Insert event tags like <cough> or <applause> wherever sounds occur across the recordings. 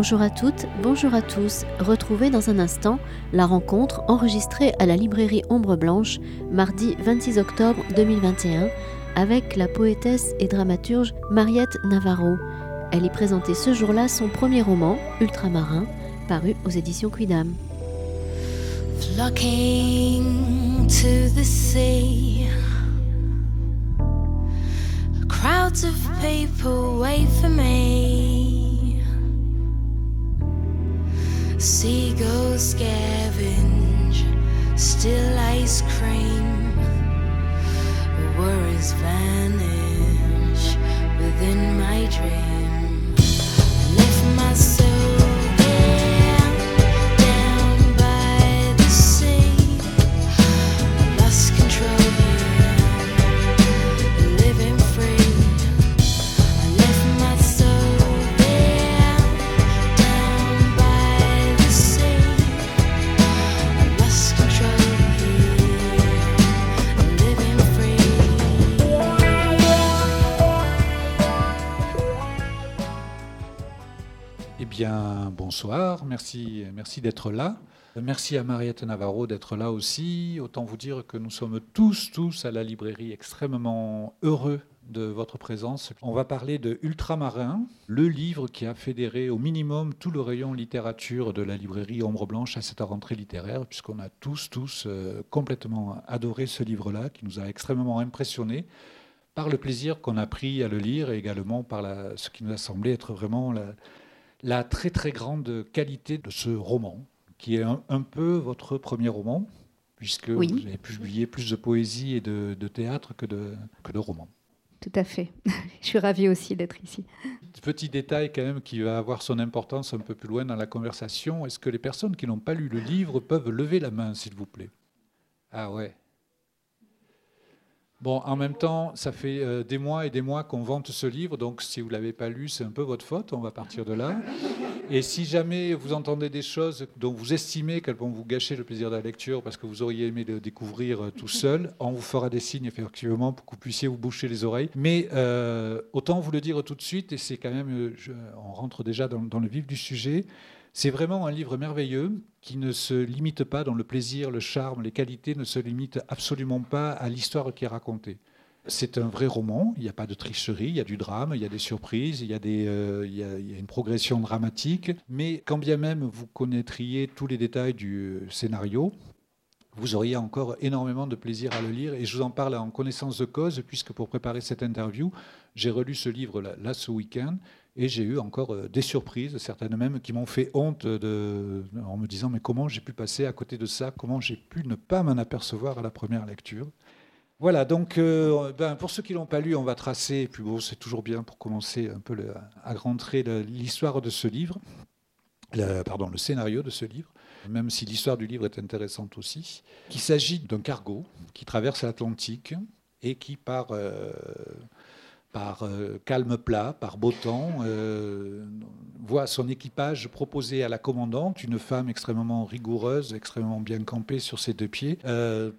Bonjour à toutes, bonjour à tous. Retrouvez dans un instant la rencontre enregistrée à la librairie Ombre Blanche mardi 26 octobre 2021 avec la poétesse et dramaturge Mariette Navarro. Elle y présentait ce jour-là son premier roman, Ultramarin, paru aux éditions Quidam. Flocking to of people wait for me. Seagulls scavenge, still ice cream. Worries vanish within my dream. Bien, bonsoir, merci, merci d'être là. Merci à Mariette Navarro d'être là aussi. Autant vous dire que nous sommes tous, tous à la librairie extrêmement heureux de votre présence. On va parler de Ultramarin, le livre qui a fédéré au minimum tout le rayon littérature de la librairie Ombre Blanche à cette rentrée littéraire, puisqu'on a tous, tous euh, complètement adoré ce livre-là, qui nous a extrêmement impressionnés par le plaisir qu'on a pris à le lire et également par ce qui nous a semblé être vraiment la, la très très grande qualité de ce roman, qui est un, un peu votre premier roman, puisque Oui. vous avez publié plus de poésie et de, de théâtre que de, que de romans. Tout à fait. <laughs> Je suis ravie aussi d'être ici. Petit détail quand même qui va avoir son importance un peu plus loin dans la conversation, est-ce que les personnes qui n'ont pas lu le livre peuvent lever la main, s'il vous plaît? Ah ouais. Bon, en même temps, ça fait euh, des mois et des mois qu'on vante ce livre, donc si vous ne l'avez pas lu, c'est un peu votre faute, on va partir de là. Et si jamais vous entendez des choses dont vous estimez qu'elles vont vous gâcher le plaisir de la lecture parce que vous auriez aimé le découvrir euh, tout seul, on vous fera des signes effectivement pour que vous puissiez vous boucher les oreilles. Mais euh, autant vous le dire tout de suite, et c'est quand même, on rentre déjà dans le vif du sujet, c'est vraiment un livre merveilleux qui ne se limite pas dans le plaisir, le charme, les qualités ne se limitent absolument pas à l'histoire qui est racontée. C'est un vrai roman, il n'y a pas de tricherie, il y a du drame, il y a des surprises, il y a, euh, une progression dramatique, mais quand bien même vous connaîtriez tous les détails du euh, scénario, vous auriez encore énormément de plaisir à le lire. Et je vous en parle en connaissance de cause, puisque pour préparer cette interview, j'ai relu ce livre là, ce week-end, et j'ai eu encore euh, des surprises, certaines même, qui m'ont fait honte en me disant mais comment j'ai pu passer à côté de ça, comment j'ai pu ne pas m'en apercevoir à la première lecture? Voilà, donc euh, ben, pour ceux qui l'ont pas lu, on va tracer, et puis bon, c'est toujours bien pour commencer un peu à rentrer l'histoire de ce livre, pardon, le scénario de ce livre, même si l'histoire du livre est intéressante aussi, qu'il s'agit d'un cargo qui traverse l'Atlantique et qui, par, euh, par euh, calme plat, par beau temps, voit son équipage proposer à la commandante, une femme extrêmement rigoureuse, extrêmement bien campée sur ses deux pieds, euh,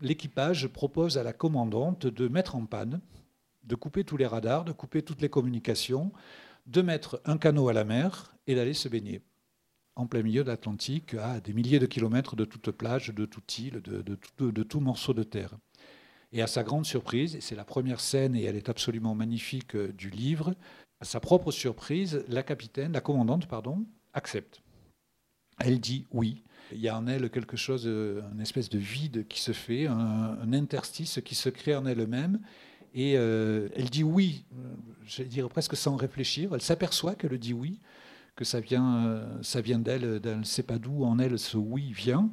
l'équipage propose à la commandante de mettre en panne, de couper tous les radars, de couper toutes les communications, de mettre un canot à la mer et d'aller se baigner en plein milieu de l'Atlantique, à des milliers de kilomètres de toute plage, de toute île, de tout morceau de terre. Et à sa grande surprise, c'est la première scène et elle est absolument magnifique euh, du livre, à sa propre surprise, la capitaine, la commandante, pardon, accepte. Elle dit oui. Il y a en elle quelque chose, euh, une espèce de vide qui se fait, un, interstice qui se crée en elle-même. Et euh, elle dit oui, je dire presque sans réfléchir. Elle s'aperçoit qu'elle dit oui, que ça vient, ça vient d'elle, elle ne sait pas d'où en elle ce oui vient.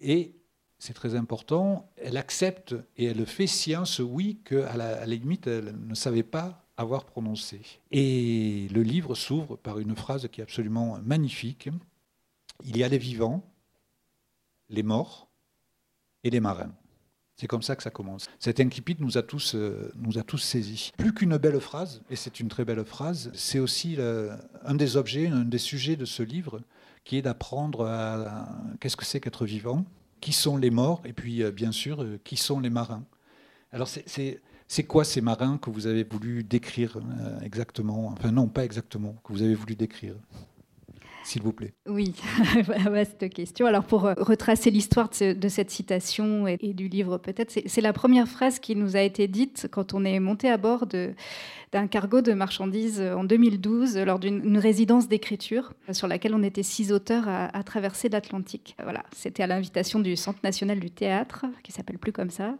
Et c'est très important, elle accepte et elle fait sien ce oui qu'à la, à la limite, elle ne savait pas avoir prononcé. Et le livre s'ouvre par une phrase qui est absolument magnifique. Il y a les vivants, les morts et les marins. C'est comme ça que ça commence. Cet incipit nous a tous, euh, saisis. Plus qu'une belle phrase, et c'est une très belle phrase, c'est aussi un des objets, un des sujets de ce livre, qui est d'apprendre qu'est-ce que c'est qu'être vivant, qui sont les morts, et puis euh, bien sûr, euh, qui sont les marins. Alors c'est- quoi ces marins que vous avez voulu décrire euh, exactement? Enfin non, pas exactement, que vous avez voulu décrire. S'il vous plaît. Oui, <laughs> vaste question. Alors pour euh, retracer l'histoire de, ce- de cette citation et, du livre peut-être, c'est la première phrase qui nous a été dite quand on est monté à bord d'un cargo de marchandises en 2012 lors d'une une résidence d'écriture sur laquelle on était six auteurs à, traverser l'Atlantique. Voilà, c'était à l'invitation du Centre national du théâtre, qui s'appelle plus comme ça.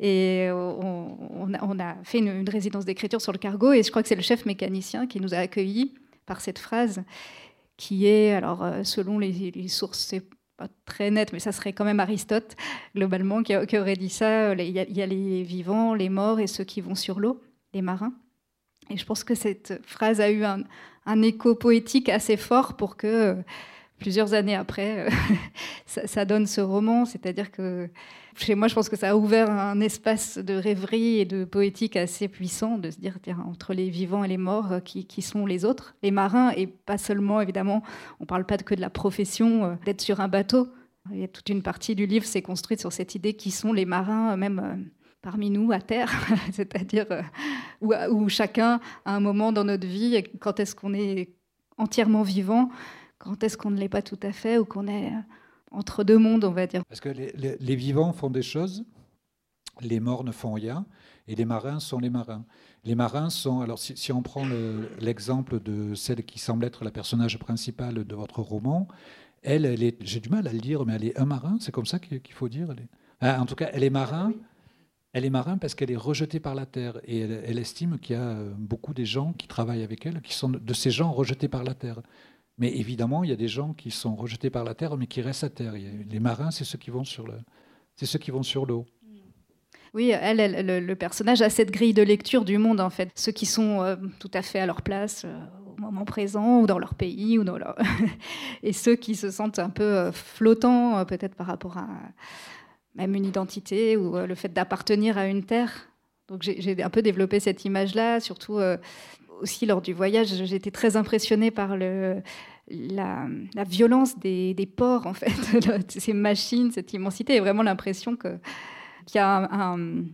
Et on, a, fait une résidence d'écriture sur le cargo et je crois que c'est le chef mécanicien qui nous a accueillis par cette phrase qui est, alors euh, selon les, les sources, c'est pas très net, mais ça serait quand même Aristote, globalement, qui, aurait dit ça. euh, Il y, a- les vivants, les morts et ceux qui vont sur l'eau, les marins. Et je pense que cette phrase a eu un, un écho poétique assez fort pour que, euh, plusieurs années après, euh, <laughs> ça, donne ce roman. C'est-à-dire que chez moi, je pense que ça a ouvert un espace de rêverie et de poétique assez puissant, de se dire, entre les vivants et les morts, euh, qui, qui sont les autres Les marins, et pas seulement, évidemment, on ne parle pas que de la profession euh, d'être sur un bateau. Il y a toute une partie du livre, c'est construite sur cette idée qui sont les marins, même parmi nous, à terre, <laughs> c'est-à-dire où, où chacun, à un moment dans notre vie, quand est-ce qu'on est entièrement vivant, quand est-ce qu'on ne l'est pas tout à fait, ou qu'on est euh, entre deux mondes, on va dire? Parce que les, les- les vivants font des choses, les morts ne font rien, et les marins sont les marins. Les marins sont, alors si, si on prend le- l'exemple de celle qui semble être la personnage principale de votre roman, elle, elle est, j'ai du mal à le dire, mais elle est un marin, c'est comme ça qu'il faut dire. elle est- Ah, en tout cas, elle est marin. Elle est marin parce qu'elle est rejetée par la terre et elle, elle estime qu'il y a euh, beaucoup des gens qui travaillent avec elle qui sont de ces gens rejetés par la terre. Mais évidemment, il y a des gens qui sont rejetés par la terre mais qui restent à terre. Les marins, c'est ceux qui vont sur le, c'est ceux qui vont sur l'eau. Oui, le, personnage a cette grille de lecture du monde, en fait. Ceux qui sont euh, tout à fait à leur place euh, au moment présent, ou dans leur pays, ou dans leur... <laughs> et ceux qui se sentent un peu euh, flottants, peut-être par rapport à même une identité, ou le fait d'appartenir à une terre. Donc j'ai un peu développé cette image-là, surtout euh, aussi lors du voyage. Été très impressionnée par le, la, violence des, ports, en fait, <laughs> ces machines, cette immensité, et vraiment l'impression qu'il y a un- un-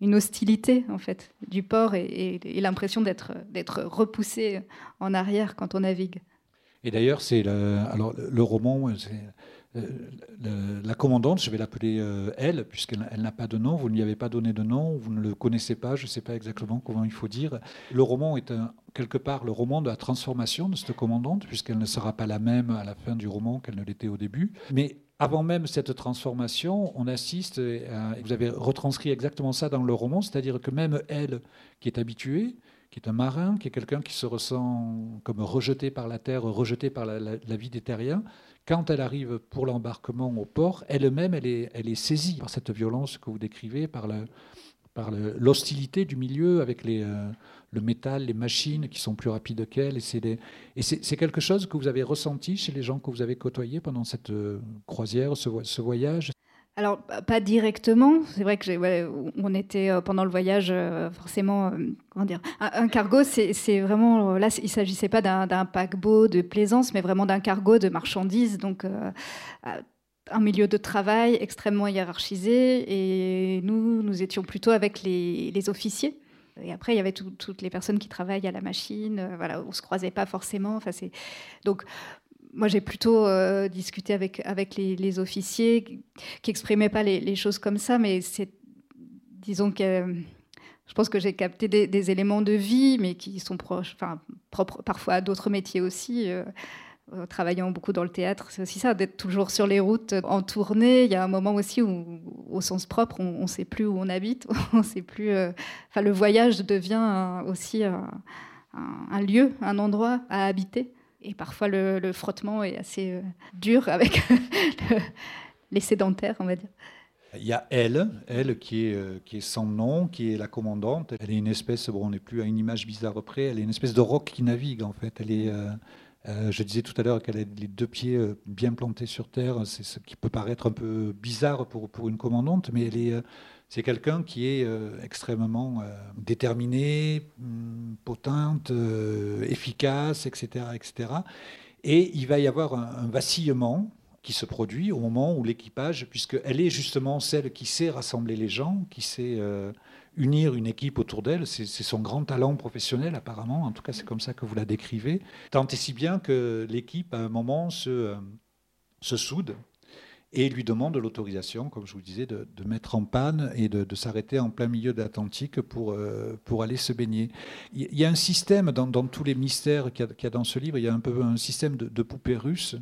une hostilité en fait du port et, l'impression d'être repoussé en arrière quand on navigue. Et d'ailleurs, c'est le, alors le, roman, le- la commandante, je vais l'appeler euh, elle, puisqu'elle elle n'a pas de nom. Vous ne lui avez pas donné de nom, vous ne le connaissez pas. Je ne sais pas exactement comment il faut dire. Le roman est un- quelque part le roman de la transformation de cette commandante, puisqu'elle ne sera pas la même à la fin du roman qu'elle ne l'était au début. Mais avant même cette transformation, on assiste, à- vous avez retranscrit exactement ça dans le roman, c'est-à-dire que même elle, qui est habituée, qui est un marin, qui est quelqu'un qui se ressent comme rejeté par la terre, rejeté par la, vie des terriens, quand elle arrive pour l'embarquement au port, elle-même, elle est, saisie par cette violence que vous décrivez, par l'hostilité du milieu avec euh, le métal, les machines qui sont plus rapides qu'elle. Et c'est quelque chose que vous avez ressenti chez les gens que vous avez côtoyés pendant cette euh, croisière, ce voyage? Alors pas- directement, c'est vrai que on était euh, pendant le voyage euh, forcément euh, comment dire un, cargo c'est vraiment là il s'agissait pas d'un paquebot de plaisance mais vraiment d'un cargo de marchandises donc un milieu de travail extrêmement hiérarchisé et nous, nous étions plutôt avec les, officiers. Et après, il y avait tout- toutes les personnes qui travaillent à la machine. voilà, on se croisait pas forcément. Enfin, donc moi, j'ai plutôt euh, discuté avec avec les, officiers qui, qui exprimaient pas les, choses comme ça, mais c'est disons que je pense que j'ai capté des, éléments de vie, mais qui sont proches, enfin propres parfois à d'autres métiers aussi. euh, travaillant beaucoup dans le théâtre, c'est aussi ça, d'être toujours sur les routes, en tournée. Il y a un moment aussi où, au sens propre, on ne sait plus où on habite, <laughs> on sait plus. euh, Enfin, le voyage devient aussi un lieu, un endroit à habiter. Et parfois, le, frottement est assez euh, dur avec <laughs> le- les sédentaires, on va dire. Il y a elle, elle qui est, euh, sans nom, qui est la commandante. Elle est une espèce, bon, on n'est plus à une image bizarre près, elle est une espèce de roc qui navigue en fait. Elle est, euh, je disais tout à l'heure qu'elle a les deux pieds bien plantés sur terre. C'est ce qui peut paraître un peu bizarre pour, pour une commandante, mais elle est, c'est quelqu'un qui est euh, extrêmement euh, déterminé, hum, potente, euh, efficace, etc., etc. Et il va y avoir un, vacillement qui se produit au moment où l'équipage, puisqu'elle est justement celle qui sait rassembler les gens, qui sait unir une équipe autour d'elle, c'est son grand talent professionnel apparemment, en tout cas c'est comme ça que vous la décrivez, tant et si bien que l'équipe à un moment se, se soude et lui demande l'autorisation, comme je vous disais, de, mettre en panne et de, s'arrêter en plein milieu de l'Atlantique pour, euh, pour aller se baigner. Il y a un système dans, tous les mystères qu'il y, a- dans ce livre, il y a un peu un système de, de poupée russe.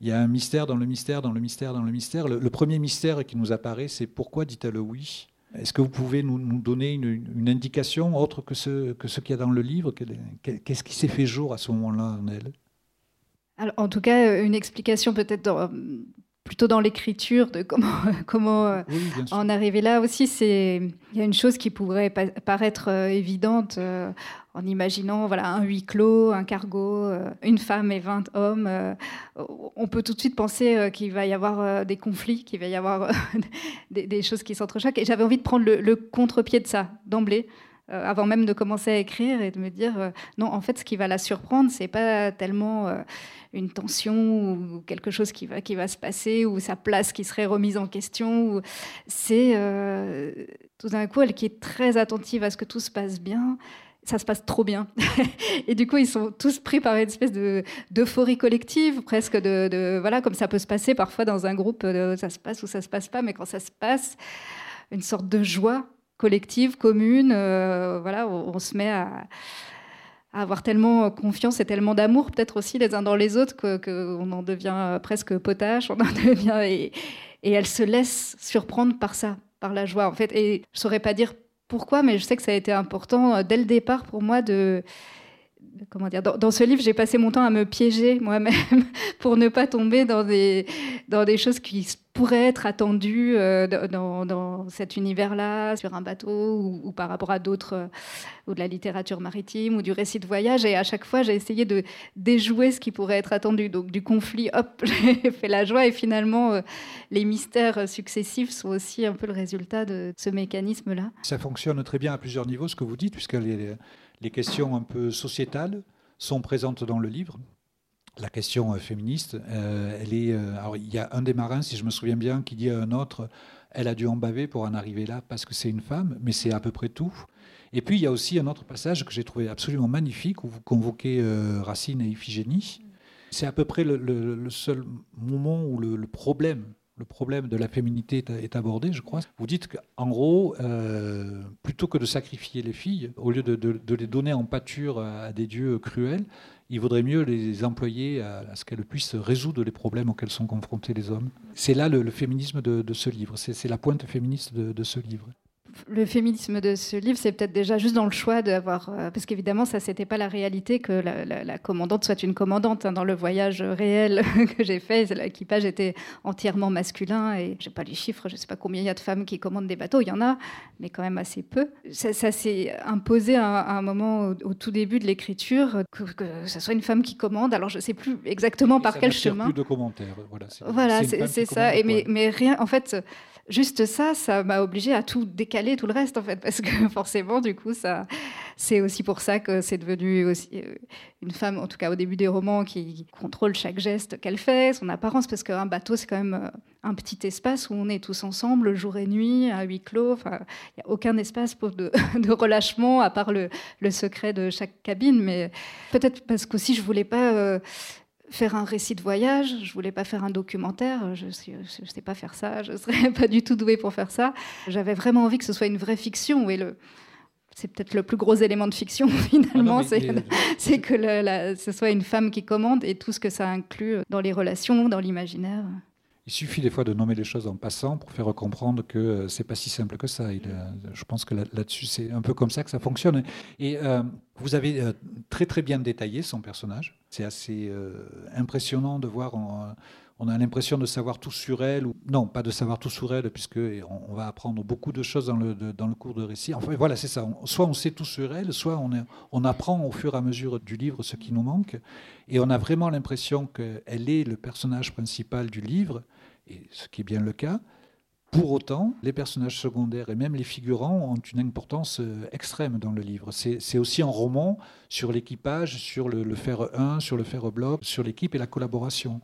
Il y a un mystère dans le mystère, dans le mystère, dans le mystère. Le, premier mystère qui nous apparaît, c'est pourquoi dit-elle oui? Est-ce que vous pouvez nous, donner une, indication autre que ce, que ce qu'il y a dans le livre? Qu'est-ce qui s'est fait jour à ce moment-là en elle en tout cas, une explication peut-être plutôt dans l'écriture de comment, <laughs> comment euh, Oui, en arriver là aussi. C'est il y a une chose qui pourrait pa- paraître euh, évidente euh, en imaginant voilà un huis clos, un cargo, euh, une femme et 20 hommes. euh, on peut tout de suite penser qu'il va y avoir des conflits, qu'il va y avoir <laughs> des, des choses qui s'entrechoquent. Et j'avais envie de prendre le, le contre-pied de ça d'emblée. euh, avant même de commencer à écrire et de me dire euh, non en fait ce qui va la surprendre c'est pas tellement euh, une tension ou quelque chose qui va, qui va se passer ou sa place qui serait remise en question. C'est euh, tout d'un coup elle qui est très attentive à ce que tout se passe bien. Ça se passe trop bien. <laughs> et du coup, ils sont tous pris par une espèce de, d'euphorie collective, presque de, Voilà, comme ça peut se passer parfois dans un groupe, ça se passe ou ça se passe pas, mais quand ça se passe, une sorte de joie collective, commune. euh, voilà, on se met à, à avoir tellement confiance et tellement d'amour, peut-être aussi les uns dans les autres, qu'on en devient presque potache, <laughs> on en devient. Et, et elle se laisse surprendre par ça, par la joie, en fait. Et je saurais pas dire pourquoi, mais je sais que ça a été important euh, dès le départ pour moi de. Comment dire dans, ce livre, j'ai passé mon temps à me piéger moi-même <laughs> pour ne pas tomber dans des, dans des choses qui pourraient être attendues euh, dans, dans- cet univers-là, sur un bateau ou, ou par rapport à d'autres, euh, ou de la littérature maritime ou du récit de voyage. Et à chaque fois, j'ai essayé de déjouer ce qui pourrait être attendu. Donc du conflit, hop, <laughs> j'ai fait la joie. Et finalement, euh, les mystères successifs sont aussi un peu le résultat de ce mécanisme-là. Ça fonctionne très bien à plusieurs niveaux, ce que vous dites, puisque les, les questions un peu sociétales sont présentes dans le livre. La question euh, féministe, euh, elle est. euh, il y a un des marins, si je me souviens bien, qui dit à un autre Elle a dû en baver pour en arriver là parce que c'est une femme, mais c'est à peu près tout. Et puis, il y a aussi un autre passage que j'ai trouvé absolument magnifique où vous convoquez Racine et Iphigénie. C'est à peu près le, seul moment où le problème, le problème de la féminité est, abordé, je crois. Vous dites qu'en gros, euh, plutôt que de sacrifier les filles, au lieu de, les donner en pâture à, des dieux cruels, il vaudrait mieux les employer à, ce qu'elles puissent résoudre les problèmes auxquels sont confrontés les hommes. C'est là le, féminisme de, ce livre. C'est la pointe féministe de ce livre. Le féminisme de ce livre, c'est peut-être déjà juste dans le choix d'avoir. euh, parce qu'évidemment, ça, c'était pas la réalité que la, la- la commandante soit une commandante. hein. Dans le voyage réel <laughs> que j'ai fait, l'équipage était entièrement masculin. Et j'ai pas les chiffres, je sais pas combien il y a de femmes qui commandent des bateaux. Il y en a, mais quand même assez peu. Ça, ça s'est imposé à, à un moment au, au tout début de l'écriture que, que ce soit une femme qui commande. Alors, je sais plus exactement par Ça quel chemin. plus de commentaires. Voilà, c'est Voilà, ça. commande, Et mais, quoi. mais rien, en fait, juste ça, ça m'a obligé à tout décaler, tout le reste, en fait, parce que <laughs> forcément, du coup, ça, c'est aussi pour ça que c'est devenu aussi euh, une femme, en tout cas au début des romans, qui contrôle chaque geste qu'elle fait, son apparence, parce qu'un bateau, c'est quand même euh, un petit espace où on est tous ensemble, jour et nuit, à huis clos. Enfin, il n'y a aucun espace pour de, <laughs> de relâchement, à part le, le secret de chaque cabine. Mais peut-être parce qu'aussi, je voulais pas. euh, faire un récit de voyage, je voulais pas faire un documentaire, je ne sais pas faire ça, je serais <laughs> pas du tout douée pour faire ça. J'avais vraiment envie que ce soit une vraie fiction et le c'est peut-être le plus gros élément de fiction <laughs> Ah finalement, <laughs> c'est que le- la- ce soit une femme qui commande et tout ce que ça inclut dans les relations, dans l'imaginaire. Il suffit des fois de nommer les choses en passant pour faire comprendre que euh, c'est pas si simple que ça. Euh, je pense que là- là-dessus, c'est un peu comme ça que ça fonctionne. Et euh, vous avez très très bien détaillé son personnage. C'est assez impressionnant de voir. on a l'impression de savoir tout sur elle, non, pas de savoir tout sur elle, puisque on, va apprendre beaucoup de choses dans le, dans le cours de récit. Enfin, voilà, c'est ça. Soit on sait tout sur elle, soit on, on apprend au fur et à mesure du livre ce qui nous manque. Et on a vraiment l'impression qu'elle est le personnage principal du livre, et ce qui est bien le cas. Pour autant, les personnages secondaires et même les figurants ont une importance euh, extrême dans le livre. C'est aussi un roman sur l'équipage, sur le, le faire un, sur le faire bloc, sur l'équipe et la collaboration.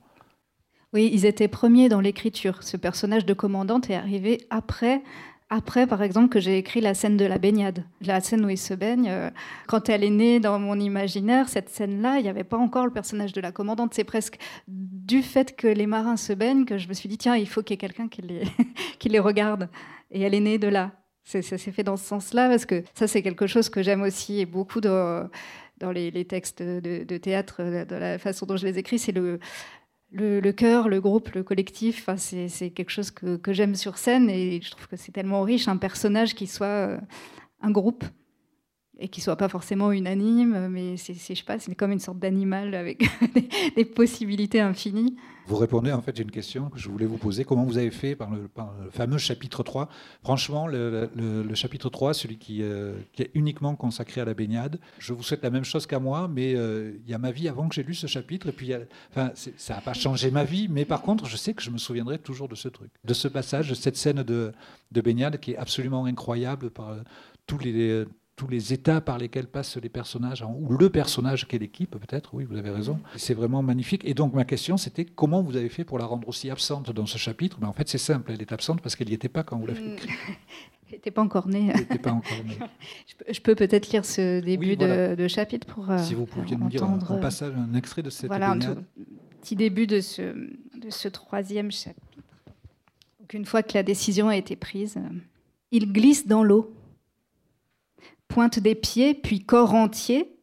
Oui, ils étaient premiers dans l'écriture. Ce personnage de commandante est arrivé après, après par exemple, que j'ai écrit la scène de la baignade. La scène où il se baigne, euh, quand elle est née dans mon imaginaire, cette scène-là, il n'y avait pas encore le personnage de la commandante. C'est presque du fait que les marins se baignent que je me suis dit, tiens, il faut qu'il y ait quelqu'un qui les, <laughs> regarde. Et elle est née de là. Ça s'est fait dans ce sens-là, parce que ça, c'est quelque chose que j'aime aussi et beaucoup dans, les, textes de, de théâtre, de la façon dont je les écris, c'est le, le, chœur, le groupe, le collectif. Enfin, c'est c'est quelque chose que, que j'aime sur scène et je trouve que c'est tellement riche, un personnage qui soit euh, un groupe et qui soit pas forcément unanime, mais c'est, je sais pas, c'est comme une sorte d'animal avec <laughs> des, possibilités infinies. Vous répondez en fait à une question que je voulais vous poser. Comment vous avez fait par le, fameux chapitre 3 Franchement, le, chapitre 3, celui qui, euh, qui est uniquement consacré à la baignade, je vous souhaite la même chose qu'à moi, mais euh, il y a ma vie avant que j'ai lu ce chapitre. Et puis, ça n'a pas changé ma vie, mais par contre, je sais que je me souviendrai toujours de ce truc, de ce passage, de cette scène de, de baignade qui est absolument incroyable par tous les tous les états par lesquels passent les personnages, hein, ou le personnage qu'est l'équipe, peut-être, oui, vous avez raison. C'est vraiment magnifique. Et donc, ma question, c'était comment vous avez fait pour la rendre aussi absente dans ce chapitre? Mais en fait, c'est simple, elle est absente parce qu'elle n'y était pas quand vous l'avez écrit. <laughs> Elle n'était pas encore née. Elle n'était pas encore née. <laughs> Je peux, peut-être lire ce début Oui, voilà. de, de chapitre pour euh, Si vous pouviez nous dire un, euh, passage, un extrait de cette voilà un tout petit début de ce, de ce troisième chapitre. Donc, une fois que la décision a été prise, euh, il glisse dans l'eau, pointe des pieds, puis corps entier,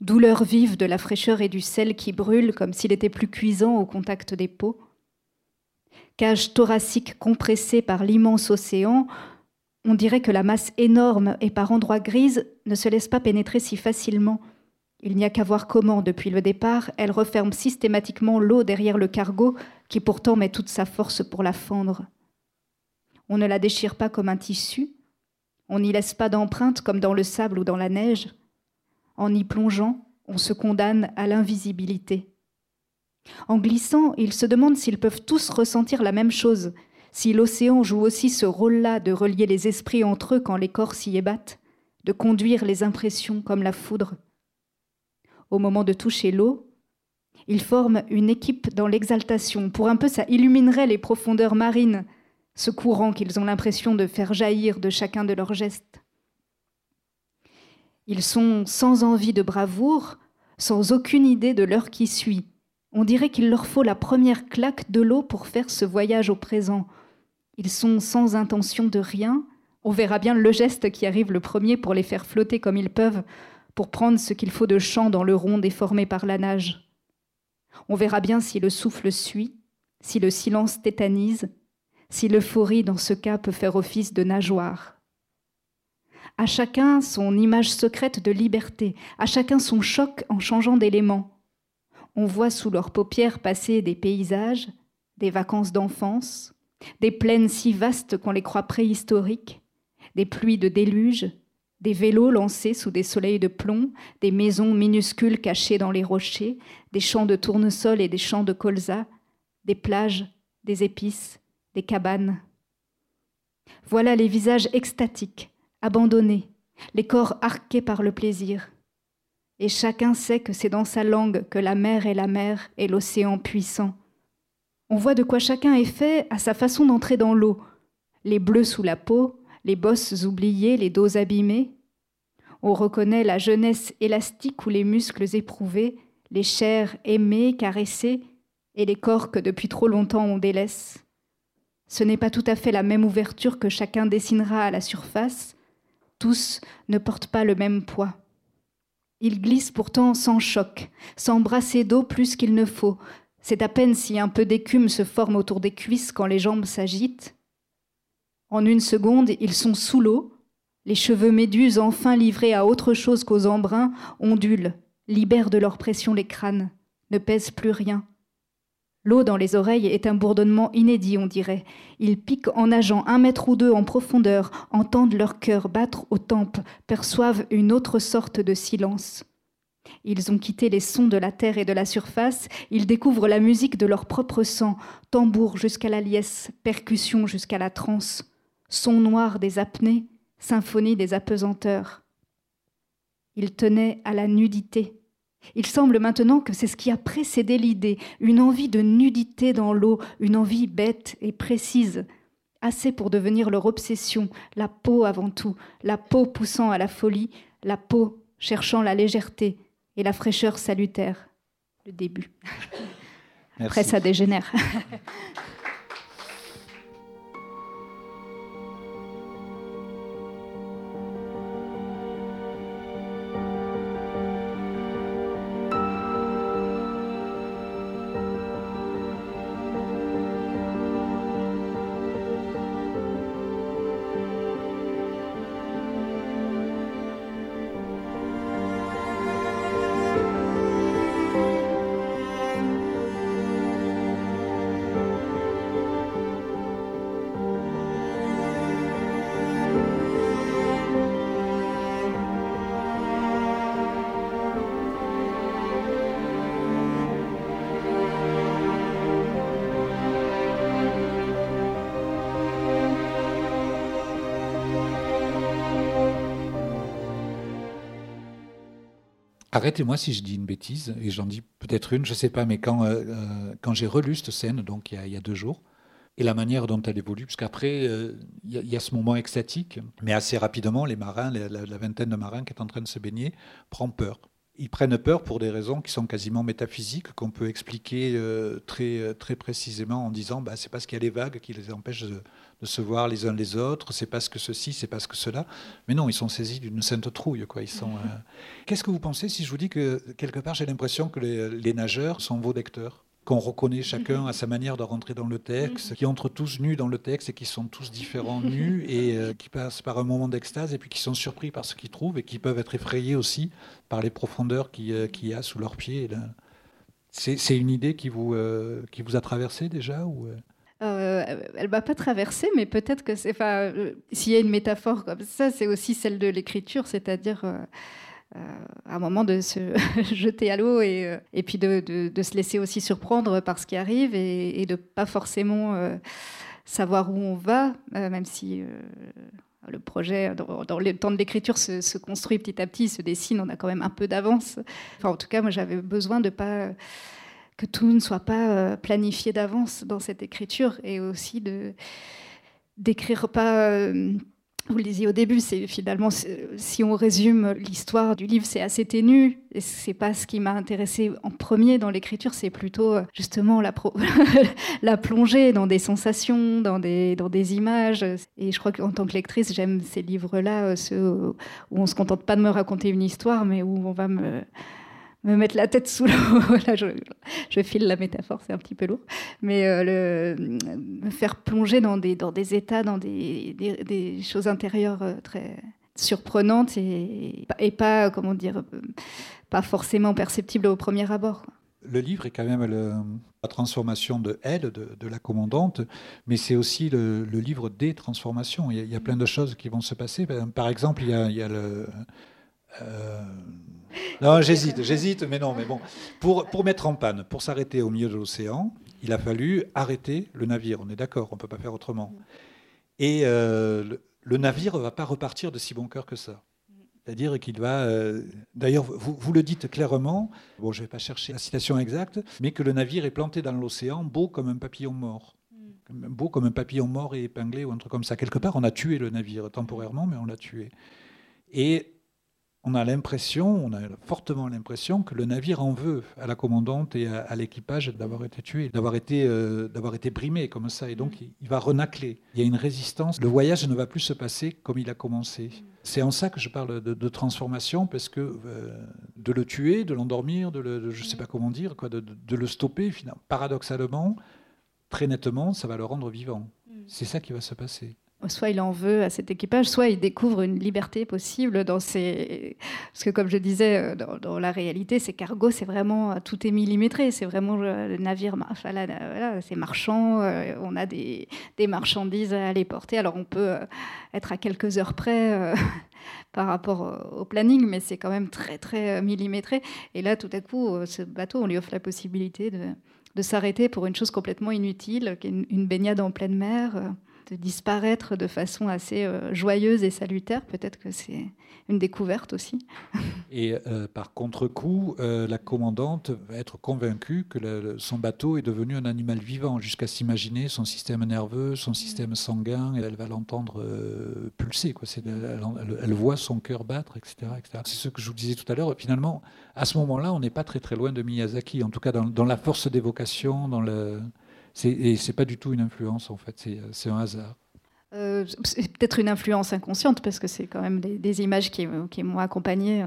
douleur vive de la fraîcheur et du sel qui brûle comme s'il était plus cuisant au contact des peaux. Cage thoracique compressée par l'immense océan, on dirait que la masse énorme et par endroits grise ne se laisse pas pénétrer si facilement. Il n'y a qu'à voir comment, depuis le départ, elle referme systématiquement l'eau derrière le cargo, qui pourtant met toute sa force pour la fendre. On ne la déchire pas comme un tissu, on n'y laisse pas d'empreinte comme dans le sable ou dans la neige. En y plongeant, on se condamne à l'invisibilité. En glissant, ils se demandent s'ils peuvent tous ressentir la même chose, si l'océan joue aussi ce rôle-là de relier les esprits entre eux quand les corps s'y ébattent, de conduire les impressions comme la foudre. Au moment de toucher l'eau, ils forment une équipe dans l'exaltation. Pour un peu, ça illuminerait les profondeurs marines, ce courant qu'ils ont l'impression de faire jaillir de chacun de leurs gestes. Ils sont sans envie de bravoure, sans aucune idée de l'heure qui suit. On dirait qu'il leur faut la première claque de l'eau pour faire ce voyage au présent. Ils sont sans intention de rien. On verra bien le geste qui arrive le premier pour les faire flotter comme ils peuvent, pour prendre ce qu'il faut de champ dans le rond déformé par la nage. On verra bien si le souffle suit, si le silence tétanise, si l'euphorie dans ce cas peut faire office de nageoire. À chacun son image secrète de liberté, à chacun son choc en changeant d'élément. On voit sous leurs paupières passer des paysages, des vacances d'enfance, des plaines si vastes qu'on les croit préhistoriques, des pluies de déluge, des vélos lancés sous des soleils de plomb, des maisons minuscules cachées dans les rochers, des champs de tournesol et des champs de colza, des plages, des épices, des cabanes. Voilà les visages extatiques, abandonnés, les corps arqués par le plaisir. Et chacun sait que c'est dans sa langue que la mer est la mer et l'océan puissant. On voit de quoi chacun est fait à sa façon d'entrer dans l'eau, les bleus sous la peau, les bosses oubliées, les dos abîmés. On reconnaît la jeunesse élastique ou les muscles éprouvés, les chairs aimées, caressées, et les corps que depuis trop longtemps on délaisse. Ce n'est pas tout à fait la même ouverture que chacun dessinera à la surface. Tous ne portent pas le même poids. Ils glissent pourtant sans choc, sans brasser d'eau plus qu'il ne faut. C'est à peine si un peu d'écume se forme autour des cuisses quand les jambes s'agitent. En une seconde, ils sont sous l'eau. Les cheveux méduses, enfin livrés à autre chose qu'aux embruns, ondulent, libèrent de leur pression les crânes, ne pèsent plus rien. L'eau dans les oreilles est un bourdonnement inédit, on dirait. Ils piquent en nageant un mètre ou deux en profondeur, entendent leur cœur battre aux tempes, perçoivent une autre sorte de silence. Ils ont quitté les sons de la terre et de la surface, ils découvrent la musique de leur propre sang, tambour jusqu'à la liesse, percussion jusqu'à la transe, son noir des apnées, symphonie des apesanteurs. Ils tenaient à la nudité, Il semble maintenant que c'est ce qui a précédé l'idée, une envie de nudité dans l'eau, une envie bête et précise, assez pour devenir leur obsession, la peau avant tout, la peau poussant à la folie, la peau cherchant la légèreté et la fraîcheur salutaire. Le début. Après, ça dégénère. <laughs> Arrêtez-moi si je dis une bêtise, et j'en dis peut-être une, je ne sais pas, mais quand, euh, euh, quand j'ai relu cette scène, donc il y, a, deux jours, et la manière dont elle évolue, parce qu'après, euh, il y, a- ce moment extatique, mais assez rapidement, les marins, la- la vingtaine de marins qui est en train de se baigner, prend peur. Ils prennent peur pour des raisons qui sont quasiment métaphysiques, qu'on peut expliquer euh, très, euh, très précisément en disant bah, c'est parce qu'il y a les vagues qui les empêchent de, de se voir les uns les autres, c'est parce que ceci, c'est parce que cela. Mais non, ils sont saisis d'une sainte trouille. Quoi. Ils sont, euh, Qu'est-ce que vous pensez si je vous dis que quelque part j'ai l'impression que les, les nageurs sont vos lecteurs? Qu'on reconnaît chacun à sa manière de rentrer dans le texte, qui entrent tous nus dans le texte et qui sont tous différents nus et euh, qui passent par un moment d'extase et puis qui sont surpris par ce qu'ils trouvent et qui peuvent être effrayés aussi par les profondeurs qu'il euh, qu'il y a sous leurs pieds. C'est une idée qui vous, euh, qui vous a traversé déjà ou euh elle m'a pas traversée, mais peut-être que c'est. Enfin, euh, s'il y a une métaphore comme ça, c'est aussi celle de l'écriture, c'est-à-dire euh, à un moment de se <laughs> jeter à l'eau et, euh, et puis de, de- se laisser aussi surprendre par ce qui arrive et, et de pas forcément euh, savoir où on va, euh, même si. euh, le projet, dans, le temps de l'écriture, se, se construit petit à petit, se dessine, on a quand même un peu d'avance. Enfin, en tout cas, moi, j'avais besoin de pas que tout ne soit pas euh, planifié d'avance dans cette écriture et aussi de d'écrire pas. Vous le disiez au début, c'est finalement si on résume l'histoire du livre, c'est assez ténu. Et c'est pas ce qui m'a intéressé en premier dans l'écriture, c'est plutôt euh, justement la, <laughs> plongée dans des sensations, dans des, images. Et je crois qu'en tant que lectrice, j'aime ces livres-là, euh, où on se contente pas de me raconter une histoire, mais où on va me me mettre la tête sous l'eau. <laughs> Je, file la métaphore, c'est un petit peu lourd. Mais euh, me faire plonger dans des, dans des états, dans des, des, choses intérieures euh, très surprenantes et, et pas, comment dire, pas forcément perceptibles au premier abord. Le livre est quand même la transformation de elle, de, de la commandante, mais c'est aussi le, le livre des transformations. Il y, a, plein de choses qui vont se passer. Par exemple, il y a, il y a le... euh, Non, j'hésite, j'hésite, mais non, mais bon. Pour, pour mettre en panne, pour s'arrêter au milieu de l'océan, il a fallu arrêter le navire. On est d'accord, on ne peut pas faire autrement. Et euh, le, le navire ne va pas repartir de si bon cœur que ça. C'est-à-dire qu'il va. euh, D'ailleurs, vous, vous le dites clairement, bon, je ne vais pas chercher la citation exacte, mais que le navire est planté dans l'océan, beau comme un papillon mort. Beau comme un papillon mort et épinglé ou un truc comme ça. Quelque part, on a tué le navire temporairement, mais on l'a tué. Et on a l'impression, on a fortement l'impression que le navire en veut à la commandante et à, à l'équipage d'avoir été tué, d'avoir été, euh, d'avoir été brimé comme ça. Et donc, il, il va renacler. Il y a une résistance. Le voyage ne va plus se passer comme il a commencé. C'est en ça que je parle de, de transformation, parce que euh, de le tuer, de l'endormir, de, le, de- je ne sais pas comment dire, quoi, de, de- de le stopper, finalement, paradoxalement, très nettement, ça va le rendre vivant. C'est ça qui va se passer. Soit il en veut à cet équipage, soit il découvre une liberté possible dans ses... Parce que comme je disais, euh, dans, la réalité, ces cargos, c'est vraiment... euh, Tout est millimétré, c'est vraiment euh, le navire... mar- Enfin, là, là, voilà, c'est marchand, on a des, des marchandises à aller porter. Alors on peut être à quelques heures près <laughs> par rapport au- planning, mais c'est quand même très, très millimétré. Et là, tout à coup, ce bateau, on lui offre la possibilité de, de s'arrêter pour une chose complètement inutile, une, une baignade en pleine mer. De disparaître de façon assez euh, joyeuse et salutaire. Peut-être que c'est une découverte aussi. <laughs> Et euh, par contre-coup, euh, la commandante va être convaincue que son bateau est devenu un animal vivant, jusqu'à s'imaginer son système nerveux, son système sanguin, et elle va l'entendre pulser. Quoi. Elle- elle voit son cœur battre, etc. etc. C'est ce que je vous disais tout à l'heure. Finalement, à ce moment-là, on n'est pas très très loin de Miyazaki, en tout cas dans, dans la force d'évocation, dans le... Et c'est pas du tout une influence en fait, c'est, un hasard. Euh, c'est peut-être une influence inconsciente parce que c'est quand même des, images qui, m'ont accompagnée euh,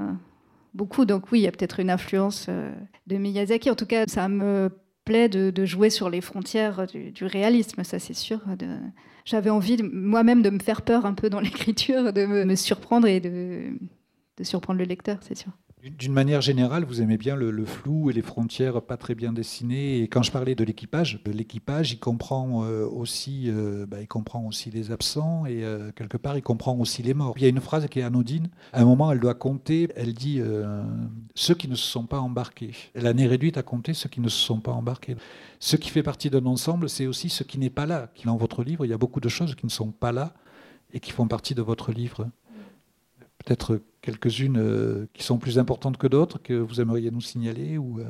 beaucoup. Donc oui, il y a peut-être une influence euh, de Miyazaki. En tout cas, ça me plaît de, jouer sur les frontières du, réalisme, ça c'est sûr. J'avais envie moi-même de me faire peur un peu dans <laughs> l'écriture, de me, surprendre et de surprendre le lecteur, c'est sûr. D'une- manière générale, vous aimez bien le, flou et les frontières pas très bien dessinées. Et quand je parlais de l'équipage, l'équipage, il comprend euh, aussi, euh, bah, il comprend aussi les absents et euh, quelque part, il comprend aussi les morts. Il y a une phrase qui est anodine. À un moment, elle doit compter. Elle dit euh, ceux qui ne se sont pas embarqués. Elle en est réduite à compter ceux qui ne se sont pas embarqués. Ce qui fait partie d'un ensemble, c'est aussi ce qui n'est pas là. Dans votre livre, il y a beaucoup de choses qui ne sont pas là et qui font partie de votre livre. Peut-être quelques-unes euh, qui sont plus importantes que d'autres que vous aimeriez nous signaler ou, euh,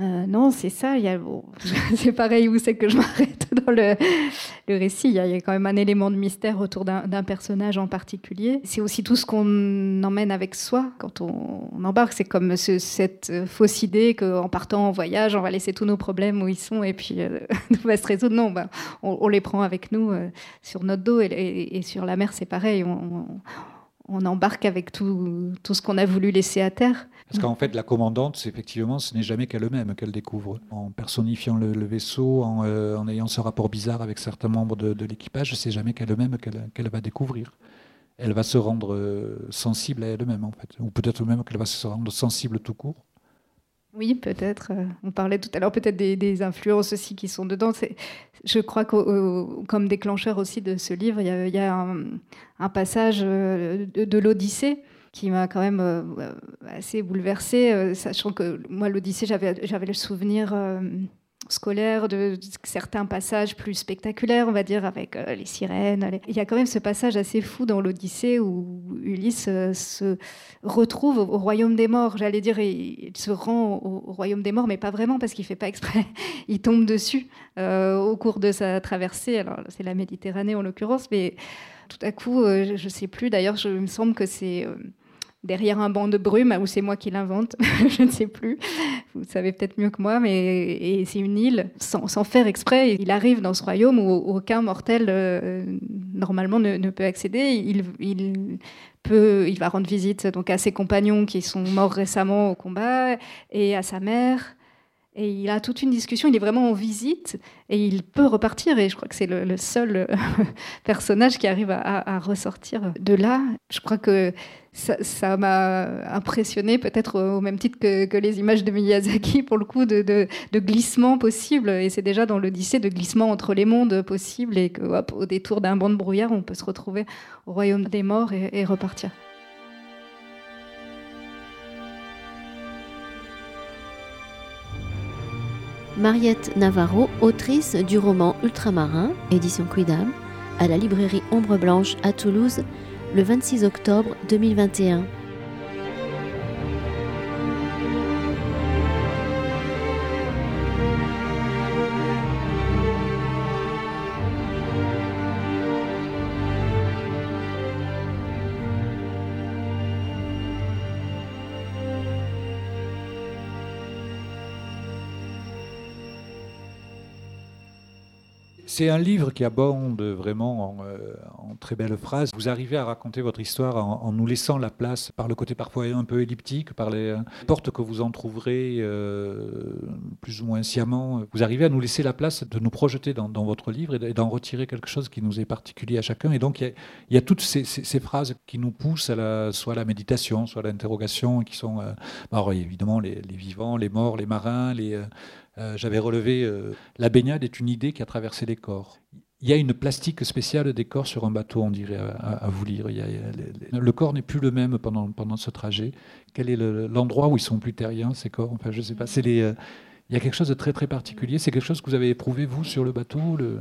Euh, non, c'est ça. <laughs> C'est pareil où c'est que je m'arrête <laughs> dans le, le récit. Il y, a, quand même un élément de mystère autour d'un personnage en particulier. C'est aussi tout ce qu'on emmène avec soi quand on, embarque. C'est comme ce- cette fausse idée qu'en partant en voyage, on va laisser tous nos problèmes où ils sont et puis euh, <laughs> tout va se résoudre. Non, ben, on, les prend avec nous sur notre dos et, sur la mer, c'est pareil. On- embarque avec tout, ce qu'on a voulu laisser à terre. Parce qu'en fait, la commandante, effectivement, ce n'est jamais qu'elle-même qu'elle découvre. En personnifiant le, vaisseau, en, euh, en ayant ce rapport bizarre avec certains membres de, de l'équipage, c'est jamais qu'elle-même qu'elle qu'elle va découvrir. Elle va se rendre euh, sensible à elle-même, en fait. Ou peut-être même qu'elle va se rendre sensible tout court. Oui, peut-être. euh, On parlait tout à l'heure peut-être des, influences aussi qui sont dedans. Je crois que comme déclencheur aussi de ce livre, il y a, un, passage euh, de, de l'Odyssée qui m'a quand même euh, assez bouleversée, sachant que moi, l'Odyssée, j'avais le souvenir scolaire de certains passages plus spectaculaires, on va dire, avec euh, les sirènes. Il y a quand même ce passage assez fou dans l'Odyssée où Ulysse euh, se retrouve au, au royaume des morts. J'allais dire, il, il se rend au, au royaume des morts, mais pas vraiment parce qu'il fait pas exprès. <laughs> il tombe dessus euh, au cours de sa traversée. Alors c'est la Méditerranée en l'occurrence, mais tout à coup, je ne sais plus. D'ailleurs, il me semble que c'est derrière un banc de brume, ou c'est moi qui l'invente, <laughs> je ne sais plus. Vous savez peut-être mieux que moi, mais et c'est une île sans, faire exprès. Il arrive dans ce royaume où aucun mortel euh, normalement ne, ne peut accéder. Il, il peut, il va rendre visite donc à ses compagnons qui sont morts récemment au combat et à sa mère. Et il a toute une discussion, il est vraiment en visite et il peut repartir. Et je crois que c'est le, seul euh, <laughs> personnage qui arrive à, ressortir de là. Je crois que ça m'a impressionné, peut-être au même titre que, les images de Miyazaki, pour le coup, de, glissement possible. Et c'est déjà dans l'Odyssée de glissement entre les mondes possible. Et que, hop, au détour d'un banc de brouillard, on peut se retrouver au royaume des morts et repartir. Mariette Navarro, autrice du roman Ultramarin, édition Quidam, à la librairie Ombre Blanche à Toulouse le 26 octobre 2021. C'est un livre qui abonde vraiment en, euh, en très belles phrases. Vous arrivez à raconter votre histoire en, nous laissant la place par le côté parfois un peu elliptique, par les euh, portes que vous en trouverez euh, plus ou moins sciemment. Vous arrivez à nous laisser la place de nous projeter dans, votre livre et d'en retirer quelque chose qui nous est particulier à chacun. Et donc il y a, toutes ces, phrases qui nous poussent à la, soit à la méditation, soit à l'interrogation, qui sont euh, alors, évidemment les, les vivants, les morts, les marins, les... euh, J'avais relevé euh, la baignade est une idée qui a traversé les corps. Il y a une plastique spéciale des corps sur un bateau, on dirait, à, vous lire. Il y a- il y a- les- les- le corps n'est plus le même pendant, pendant ce trajet. Quel est le- l'endroit où ils sont plus terriens, ces corps? Enfin, je sais pas. Les, euh, il y a quelque chose de très très particulier. C'est quelque chose que vous avez éprouvé, vous, sur le bateau le...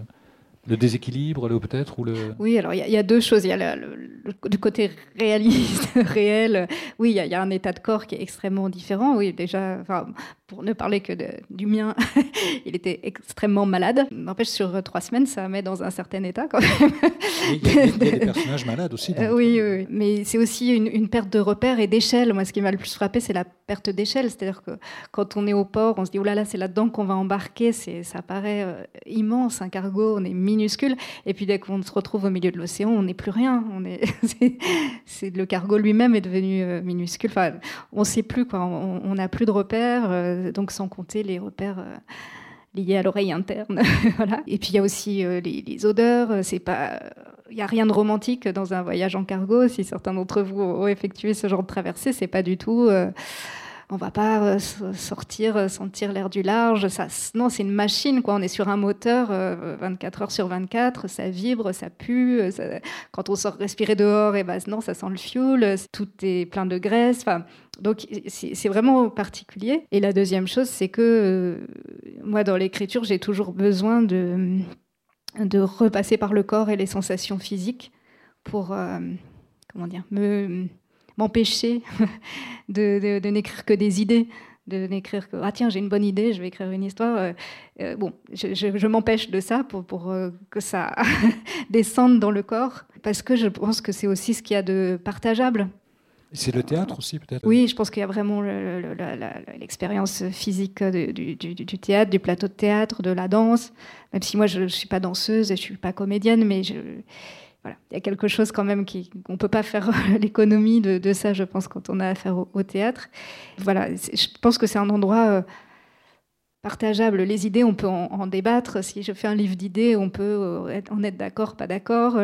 Le déséquilibre, peut-être, ou le... Oui, alors il y, a- il y a deux choses. Il y a le, le- le côté réaliste, <laughs> réel. Oui, il y, y a un état de corps qui est extrêmement différent. Oui, déjà, pour ne parler que de- du mien, <laughs> il était extrêmement malade. N'empêche, sur trois semaines, ça met dans un certain état quand même. Il y, a, il y a des <laughs> personnages malades aussi. Euh, oui, oui, oui. mais c'est aussi une, une perte de repère et d'échelle. Moi, ce qui m'a le plus frappé, c'est la perte d'échelle. C'est-à-dire que quand on est au port, on se dit, oh là là, c'est là-dedans qu'on va embarquer. C'est, ça paraît euh, immense, un cargo, on est minuscule. Et puis dès qu'on se retrouve au milieu de l'océan, on n'est plus rien. On est, <laughs> c'est, c'est- le cargo lui-même est devenu euh, minuscule. Enfin, on ne sait plus, quoi. On n'a plus de repères, donc sans compter les repères. euh, liés à l'oreille interne, <laughs> voilà. Et puis il y a aussi euh, les, odeurs. euh, C'est pas, il y a rien de romantique dans un voyage en cargo. Si certains d'entre vous ont effectué ce genre de traversée, c'est pas du tout. euh, on va pas euh, sortir, euh, sentir l'air du large. Ça, non, c'est une machine, quoi. On est sur un moteur euh, 24 heures sur 24. Ça vibre, ça pue. euh, Quand on sort respirer dehors, et ben non, ça sent le fioul. euh, Tout est plein de graisse. Donc c'est vraiment particulier. Et la deuxième chose, c'est que euh, moi, dans l'écriture, j'ai toujours besoin de repasser par le corps et les sensations physiques pour euh, comment dire me m'empêcher <laughs> de, n'écrire que des idées de n'écrire que ah tiens j'ai une bonne idée je vais écrire une histoire Euh, bon je, m'empêche de ça pour, que ça <laughs> descende dans le corps parce que je pense que c'est aussi ce qu'il y a de partageable C'est le théâtre aussi, peut-être oui, je pense qu'il y a vraiment l'expérience physique du, théâtre, du plateau de théâtre, de la danse. Même si moi, je ne suis pas danseuse et je ne suis pas comédienne, mais voilà, il y a quelque chose quand même qui, on ne peut pas faire <laughs> l'économie de, ça, je pense, quand on a affaire au, théâtre. Voilà, je pense que c'est un endroit euh, partageable. Les idées, on peut en, en débattre. Si je fais un livre d'idées, on peut euh, en être d'accord, pas d'accord.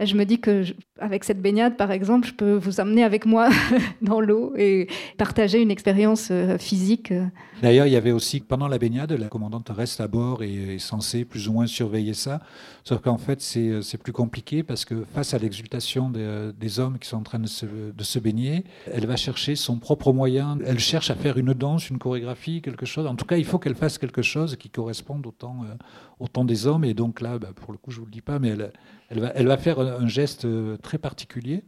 Euh, je me dis que avec cette baignade, par exemple, je peux vous emmener avec moi <laughs> dans l'eau et partager une expérience euh, physique. euh. D'ailleurs, il y avait aussi, pendant la baignade, la commandante reste à bord et est censée plus ou moins surveiller ça. Sauf qu'en fait, c'est c'est plus compliqué parce que face à l'exultation des, hommes qui sont en train de se, de se baigner, elle va chercher son propre moyen. Elle cherche à faire une danse, une chorégraphie, quelque chose. En tout cas, il faut qu'elle fasse quelque chose qui corresponde au temps, euh, des hommes. Et donc là, bah, pour le coup, je ne vous le dis pas, mais elle, elle, va, elle va faire un, geste euh, très particulier.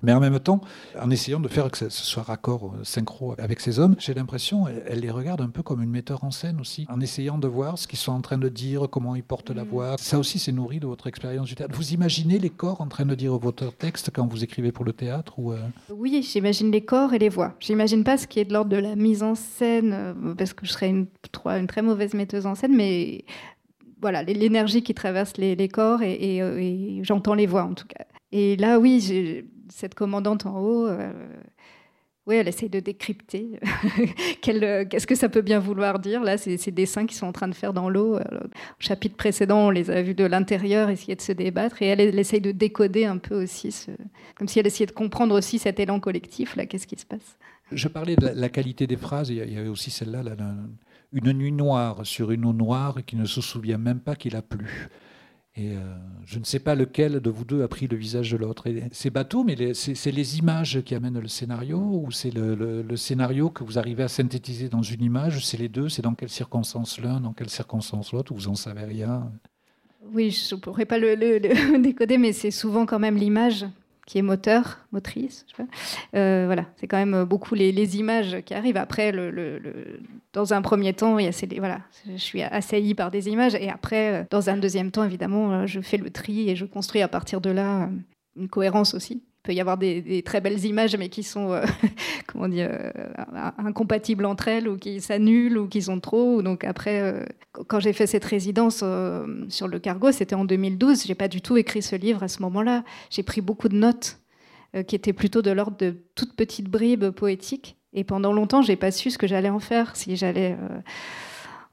Mais en même temps, en essayant de faire que ce soit raccord, euh, synchro avec ces hommes, j'ai l'impression, elle, elle les regarde un peu comme une metteur en scène aussi, en essayant de voir ce qu'ils sont en train de dire, comment ils portent la Mm. voix. Ça aussi, c'est nourri de votre expérience du théâtre. Vous imaginez les corps en train de dire votre texte quand vous écrivez pour le théâtre ou euh, Oui, j'imagine les corps et les voix. J'imagine pas ce qui est de l'ordre de la mise en scène, parce que je serais une très mauvaise metteuse en scène, mais voilà, l'énergie qui traverse les, corps euh, et j'entends les voix en tout cas. Et là, oui, cette commandante en haut, euh, oui, elle essaie de décrypter <laughs> euh, qu'est-ce que ça peut bien vouloir dire. Là, c'est ces dessins qu'ils sont en train de faire dans l'eau. Au chapitre précédent, on les a vus de l'intérieur essayer de se débattre et elle, elle essaye de décoder un peu aussi, comme si elle essayait de comprendre aussi cet élan collectif. Là, qu'est-ce qui se passe Je parlais de la, qualité des phrases. Il y avait aussi celle-là, une nuit noire sur une eau noire qui ne se souvient même pas qu'il a plu. Et euh, je ne sais pas lequel de vous deux a pris le visage de l'autre. C'est bateau, mais c'est les images qui amènent le scénario ou c'est le, scénario que vous arrivez à synthétiser dans une image? C'est les deux? C'est dans quelles circonstances l'un, dans quelles circonstances l'autre? Ou Vous en savez rien? Oui, je ne pourrais pas le <laughs> décoder, mais c'est souvent quand même l'image qui est moteur, motrice. Euh, voilà, c'est quand même beaucoup les, images qui arrivent. Après, dans un premier temps, il y a ces- voilà, je suis assaillie par des images, et après, euh, dans un deuxième temps, évidemment, euh, je fais le tri et je construis à partir de là euh, une cohérence aussi. Il peut y avoir des, très belles images, mais qui sont euh, <laughs> comment dire, euh, incompatibles entre elles, ou qui s'annulent, ou qui sont trop. Donc après, euh, quand j'ai fait cette résidence sur le cargo, c'était en 2012. J'ai pas du tout écrit ce livre à ce moment-là. J'ai pris beaucoup de notes qui étaient plutôt de l'ordre de toutes petites bribes poétiques. Et pendant longtemps, j'ai pas su ce que j'allais en faire. Si j'allais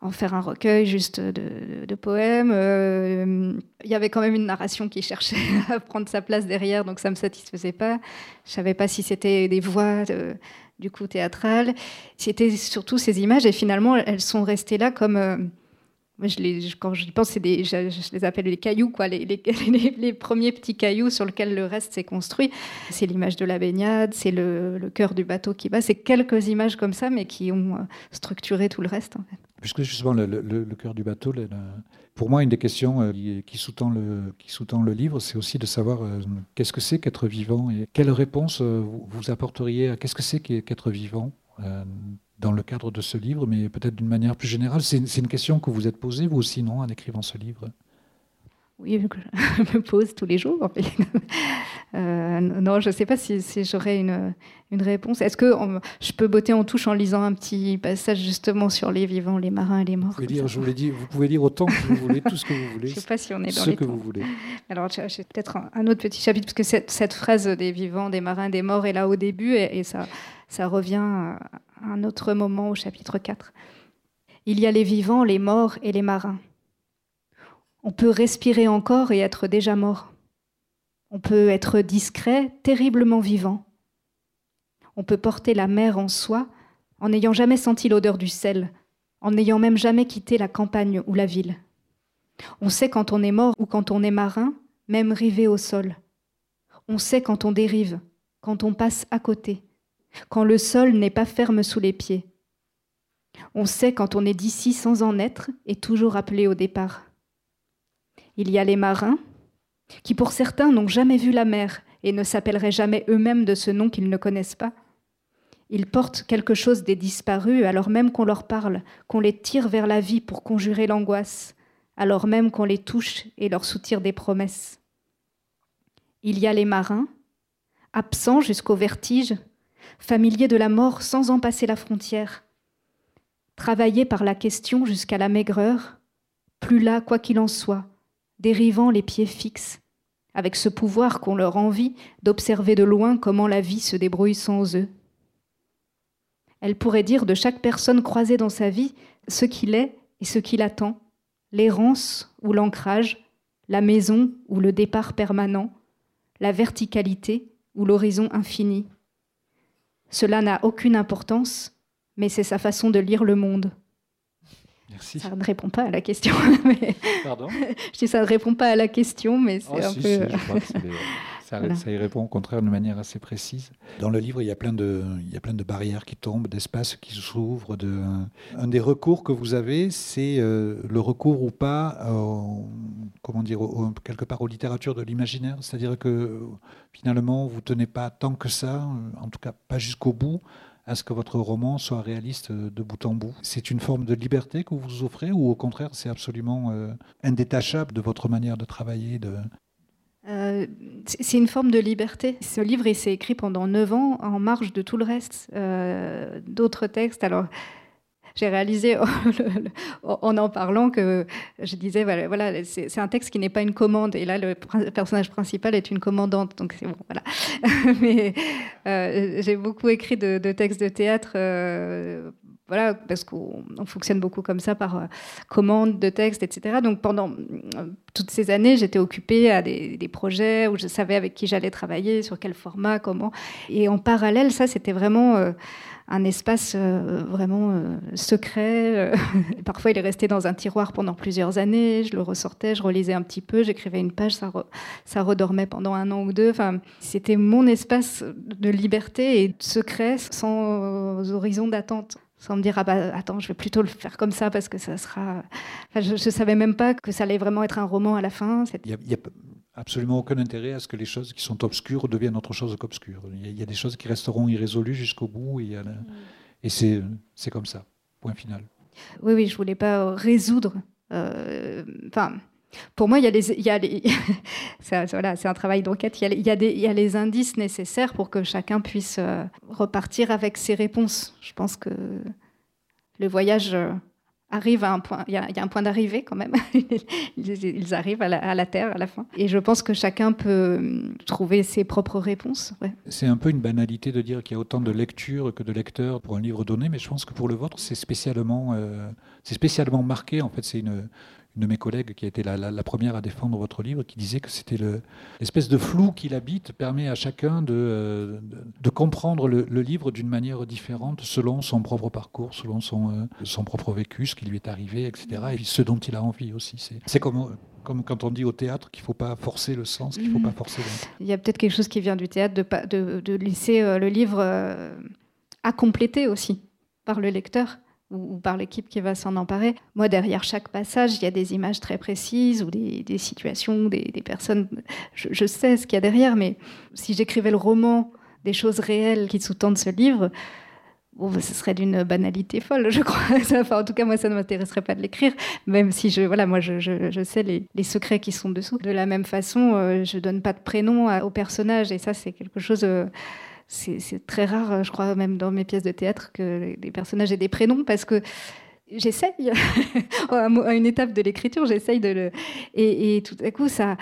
en faire un recueil juste de, poèmes. Euh, Il y avait quand même une narration qui cherchait <laughs> à prendre sa place derrière, donc ça me satisfaisait pas. Je savais pas si c'était des voix euh, du coup théâtrales. C'était surtout ces images, et finalement, elles sont restées là comme. euh, je les, pense, je, les appelle les cailloux, quoi, <laughs> les, premiers petits cailloux sur lesquels le reste s'est construit. C'est l'image de la baignade, c'est le, le cœur du bateau qui bat. C'est quelques images comme ça, mais qui ont euh, structuré tout le reste. En fait. Puisque justement le, cœur du bateau, pour moi, une des questions euh, qui, sous-tend le, livre, c'est aussi de savoir euh, qu'est-ce que c'est qu'être vivant et quelle réponse euh, vous, apporteriez à qu'est-ce que c'est qu'être vivant dans le cadre de ce livre, mais peut-être d'une manière plus générale. C'est une, c'est une question que vous êtes posée, vous aussi, non, en écrivant ce livre? Oui, je <laughs> me pose tous les jours. euh, non, je ne sais pas si, si j'aurais une, une réponse. Est-ce que on- je peux botter en touche en lisant un petit passage justement sur les vivants, les marins et les morts Vous pouvez lire, je vous dit, vous pouvez lire autant que vous voulez, tout ce que vous voulez, <laughs> Je ne sais pas si on est dans ce les que temps. vous voulez. Alors, j'ai j'ai peut-être un, un autre petit chapitre, parce que cette, cette phrase des vivants, des marins, des morts est là au début, et, et ça, ça revient à un autre moment au chapitre 4. Il y a les vivants, les morts et les marins. On peut respirer encore et être déjà mort. On peut être discret, terriblement vivant. On peut porter la mer en soi en n'ayant jamais senti l'odeur du sel, en n'ayant même jamais quitté la campagne ou la ville. On sait quand on est mort ou quand on est marin, même rivé au sol. On sait quand on dérive, quand on passe à côté, quand le sol n'est pas ferme sous les pieds. On sait quand on est d'ici sans en être et toujours appelé au départ. Il y a les marins, qui pour certains n'ont jamais vu la mer et ne s'appelleraient jamais eux-mêmes de ce nom qu'ils ne connaissent pas. Ils portent quelque chose des disparus alors même qu'on leur parle, qu'on les tire vers la vie pour conjurer l'angoisse, alors même qu'on les touche et leur soutire des promesses. Il y a les marins, absents jusqu'au vertige, familiers de la mort sans en passer la frontière, travaillés par la question jusqu'à la maigreur, plus là quoi qu'il en soit, dérivant les pieds fixes, avec ce pouvoir qu'on leur envie d'observer de loin comment la vie se débrouille sans eux. Elle pourrait dire de chaque personne croisée dans sa vie ce qu'il est et ce qu'il attend, l'errance ou l'ancrage, la maison ou le départ permanent, la verticalité ou l'horizon infini. Cela n'a aucune importance, mais c'est sa façon de lire le monde. Merci. Ça ne répond pas à la question. <laughs> mais- Pardon <laughs> je dis ça ne répond pas à la question, mais c'est Oh, un si, peu. si, je crois que c'est des- <laughs> ça, Voilà. ça y répond au contraire de manière assez précise. Dans le livre, il y a plein de, il y a plein de barrières qui tombent, d'espaces qui s'ouvrent. De... Un des recours que vous avez, c'est euh, le recours ou pas, comment dire, au- quelque part aux littératures de l'imaginaire. C'est-à-dire que finalement, vous tenez pas tant que ça, en tout cas pas jusqu'au bout, à ce que votre roman soit réaliste euh, de bout en bout. C'est une forme de liberté que vous vous offrez ou au contraire, c'est absolument euh, indétachable de votre manière de travailler de... Euh, c'est une forme de liberté. Ce livre, il s'est écrit pendant neuf ans, en marge de tout le reste, d'autres textes. Alors, j'ai réalisé <laughs> le- en en parlant que je disais, voilà, voilà c'est un texte qui n'est pas une commande. Et là, le personnage principal est une commandante. Donc, c'est bon, voilà. <laughs> Mais euh, j'ai beaucoup écrit de, de textes de théâtre. euh, voilà, parce qu'on on fonctionne beaucoup comme ça par euh, commande de texte, etc. Donc pendant euh, toutes ces années, j'étais occupée à des, projets où je savais avec qui j'allais travailler, sur quel format, comment. Et en parallèle, ça, c'était vraiment euh, un espace vraiment secret. <laughs> Parfois, il est resté dans un tiroir pendant plusieurs années. Je le ressortais, je relisais un petit peu, j'écrivais une page, ça redormait pendant un an ou deux. Enfin, c'était mon espace de liberté et de secret sans horizon d'attente sans me dire ah bah attends je vais plutôt le faire comme ça parce que ça sera enfin, je, je savais même pas que ça allait vraiment être un roman à la fin Il n'y a, il y a absolument aucun intérêt à ce que les choses qui sont obscures deviennent autre chose qu'obscures. Il y a- il y, a des choses qui resteront irrésolues jusqu'au bout et, c'est comme ça. Point final. oui oui je voulais pas résoudre euh, enfin pour moi il y a les les <laughs> voilà c'est un travail d'enquête il il il y a les indices nécessaires pour que chacun puisse euh, repartir avec ses réponses je pense que le voyage euh, arrive à un point, il y a, un point d'arrivée quand même. <laughs> ils, arrivent à la, terre à la fin. Et je pense que chacun peut hum, trouver ses propres réponses. C'est un peu une banalité de dire qu'il y a autant de lectures que de lecteurs pour un livre donné, mais je pense que pour le vôtre, c'est spécialement, euh, c'est spécialement marqué. En fait, c'est une, une de mes collègues qui a été la, la- la première à défendre votre livre, qui disait que c'était le- l'espèce de flou qui l'habite permet à chacun de, euh, de, de comprendre le, le livre d'une manière différente selon son propre parcours, selon son, euh, son propre vécu, ce qui lui est arrivé, etc. Et puis ce dont il a envie aussi. C'est, comme, comme quand on dit au théâtre qu'il ne faut pas forcer le sens, qu'il ne faut Mhm. pas forcer. Il y a peut-être quelque chose qui vient du théâtre de, de, de laisser euh, le livre à compléter aussi par le lecteur. Ou, par l'équipe qui va s'en emparer. Moi, derrière chaque passage, il y a des images très précises ou des, situations, des, personnes. Je, sais ce qu'il y a derrière, mais si j'écrivais le roman des choses réelles qui sous-tendent ce livre, bon, ce serait d'une banalité folle, je crois. <laughs> Enfin, en tout cas, moi, ça ne m'intéresserait pas de l'écrire, même si je, voilà, moi, je, sais les, secrets qui sont dessous. De la même façon, euh, je donne pas de prénom aux personnages, et ça, c'est quelque chose. euh, c'est très rare, euh, je crois, même dans mes pièces de théâtre, que les personnages aient des prénoms, parce que j'essaye, <laughs> à une étape de l'écriture, j'essaye de le. Et, tout à coup, ça.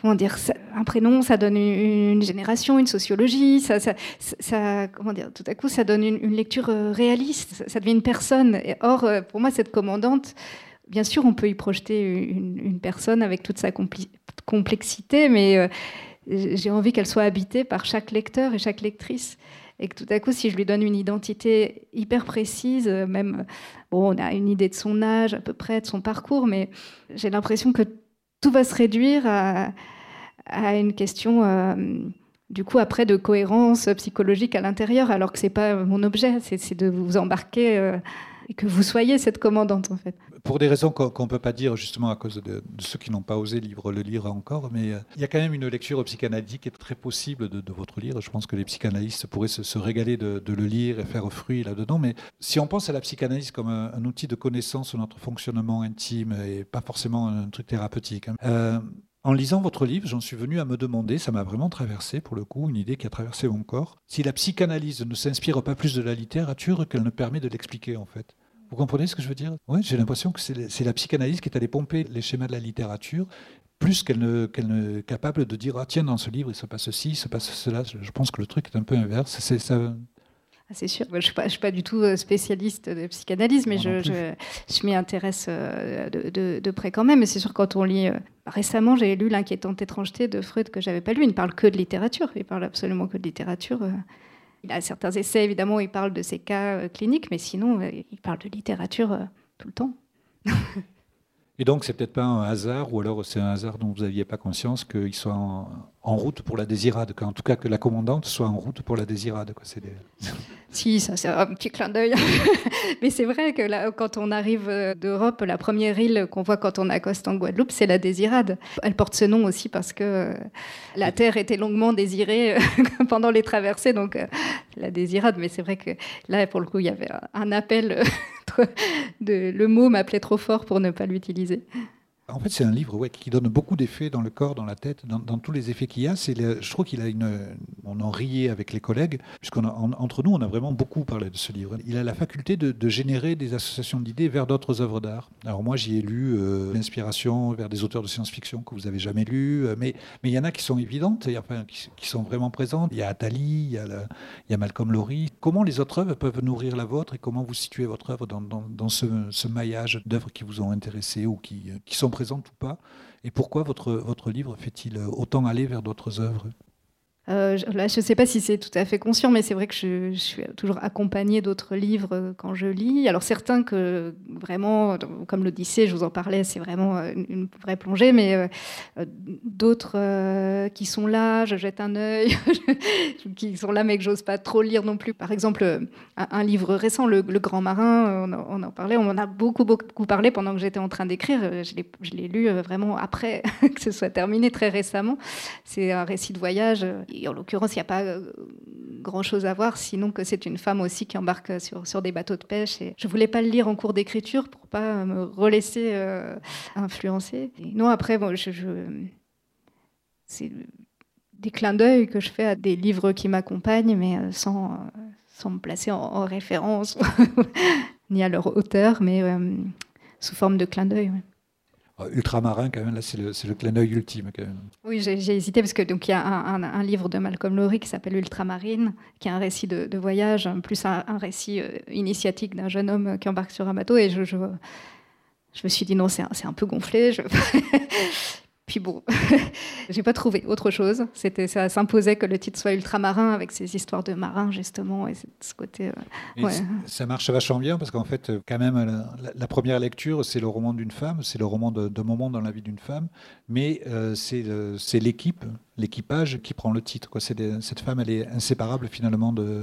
Comment dire Un prénom, ça donne une, génération, une sociologie, ça, comment dire Tout à coup, ça donne une, lecture euh, réaliste, ça, devient une personne. Or, euh, pour moi, cette commandante, bien sûr, on peut y projeter une, personne avec toute sa complexité, mais euh, j'ai envie qu'elle soit habitée par chaque lecteur et chaque lectrice. Et que tout à coup, si je lui donne une identité hyper précise, euh, même, bon, on a une idée de son âge à peu près, de son parcours, mais j'ai l'impression que tout va se réduire à, une question, euh, du coup, après, de cohérence psychologique à l'intérieur, alors que c'est pas mon objet, c'est de vous embarquer euh, et que vous soyez cette commandante, en fait. Pour des raisons qu'on ne peut pas dire justement à cause de, de ceux qui n'ont pas osé lire, le lire encore, mais euh, il y a quand même une lecture psychanalytique est très possible de, de votre livre. Je pense que les psychanalystes pourraient se, régaler de, de le lire et faire fruit là-dedans. Mais si on pense à la psychanalyse comme un, outil de connaissance sur notre fonctionnement intime et pas forcément un truc thérapeutique, hein, euh, en lisant votre livre, j'en suis venu à me demander, ça m'a vraiment traversé pour le coup, une idée qui a traversé mon corps, si la psychanalyse ne s'inspire pas plus de la littérature qu'elle ne permet de l'expliquer en fait. Vous comprenez ce que je veux dire? Oui, j'ai l'impression que c'est la psychanalyse qui est allée pomper les schémas de la littérature, plus qu'elle ne, capable de dire ah tiens dans ce livre il se passe ceci, il se passe cela. Je pense que le truc est un peu inverse. C'est ça. Ah, c'est sûr. Je ne suis, pas- je suis pas du tout euh, spécialiste de psychanalyse, mais Moi je, plus. je, je m'y intéresse euh, de, de- de près quand même. Et c'est sûr, quand on lit. euh, récemment, j'ai lu L'inquiétante étrangeté de Freud que j'avais pas lu. Il ne parle que de littérature. Il parle absolument que de littérature. Il a certains essais, évidemment, où il parle de ses cas euh, cliniques, mais sinon, euh, il parle de littérature euh, tout le temps. <laughs> Et donc c'est peut-être pas un hasard, ou alors c'est un hasard dont vous n'aviez pas conscience qu'il soit en, en route pour la désirade, qu'en tout cas que la commandante soit en route pour la désirade. Quoi. C'est des- <laughs> Si, ça c'est un petit clin d'œil. <laughs> Mais c'est vrai que là, quand on arrive euh, d'Europe, la première île qu'on voit quand on accoste en Guadeloupe, c'est la Désirade. Elle porte ce nom aussi parce que euh, la terre était longuement désirée <laughs> pendant les traversées, donc euh, la Désirade. Mais c'est vrai que là, pour le coup, il y avait un- appel. de, le mot m'appelait trop fort pour ne pas l'utiliser. En fait, c'est un livre qui donne beaucoup d'effets dans le corps, dans la tête, dans, tous les effets qu'il y a. C'est le- je trouve qu'il a une. On en riait avec les collègues, puisqu'entre nous, on a vraiment beaucoup parlé de ce livre. Il a la faculté de, générer des associations d'idées vers d'autres œuvres d'art. Alors moi, j'y ai lu euh, l'inspiration vers des auteurs de science-fiction que vous avez jamais lus, euh, mais il y en a qui sont évidentes, et qui, sont vraiment présentes. Il y a Attali, il y a, a Malcolm Lowry. Comment les autres œuvres peuvent nourrir la vôtre et comment vous situez votre œuvre dans, ce, maillage d'œuvres qui vous ont intéressé ou qui, qui sont présentes ou pas Et pourquoi votre, votre livre fait-il autant aller vers d'autres œuvres? Euh, là, je ne sais pas si c'est tout à fait conscient, mais c'est vrai que je, suis toujours accompagnée d'autres livres euh, quand je lis. Alors certains que vraiment, comme l'Odyssée, je vous en parlais, c'est vraiment euh, une, vraie plongée, mais d'autres qui sont là, je jette un œil, <laughs> qui sont là mais que j'ose pas trop lire non plus. Par exemple, un, livre récent, Le, Grand Marin, on on en parlait, on en a beaucoup beaucoup parlé pendant que j'étais en train d'écrire. Je l'ai- lu vraiment après <laughs> que ce soit terminé, très récemment. C'est un récit de voyage. Et en l'occurrence, il n'y a pas euh, grand-chose à voir, sinon que c'est une femme aussi qui embarque sur, sur des bateaux de pêche. Et je voulais pas le lire en cours d'écriture pour pas me relaisser euh, influencer. Non, après, c'est des clins d'œil que je fais à des livres qui m'accompagnent, mais euh, sans, euh, me placer en, en référence <laughs> ni à leur auteur, mais euh, sous forme de clin d'œil. Euh, Ultramarin, quand même, là, c'est le, le clin d'œil ultime, quand même. Oui, j'ai hésité parce que donc il y a un, livre de Malcolm Lowry qui s'appelle Ultramarine, qui est un récit de, voyage, plus un, récit euh, initiatique d'un jeune homme qui embarque sur un bateau. Et je, je, je me suis dit non, c'est un peu gonflé. Je... <laughs> Puis bon, <laughs> j'ai pas trouvé autre chose. C'était, ça s'imposait que le titre soit Ultramarin avec ces histoires de marins justement et ce côté. euh, Ouais. Ça marche vachement bien parce qu'en fait, quand même, la, première lecture, c'est le roman d'une femme, c'est le roman de- d'un moment dans la vie d'une femme, mais euh, c'est l'équipe, l'équipage qui prend le titre. Quoi. C'est des- cette femme, elle est inséparable finalement de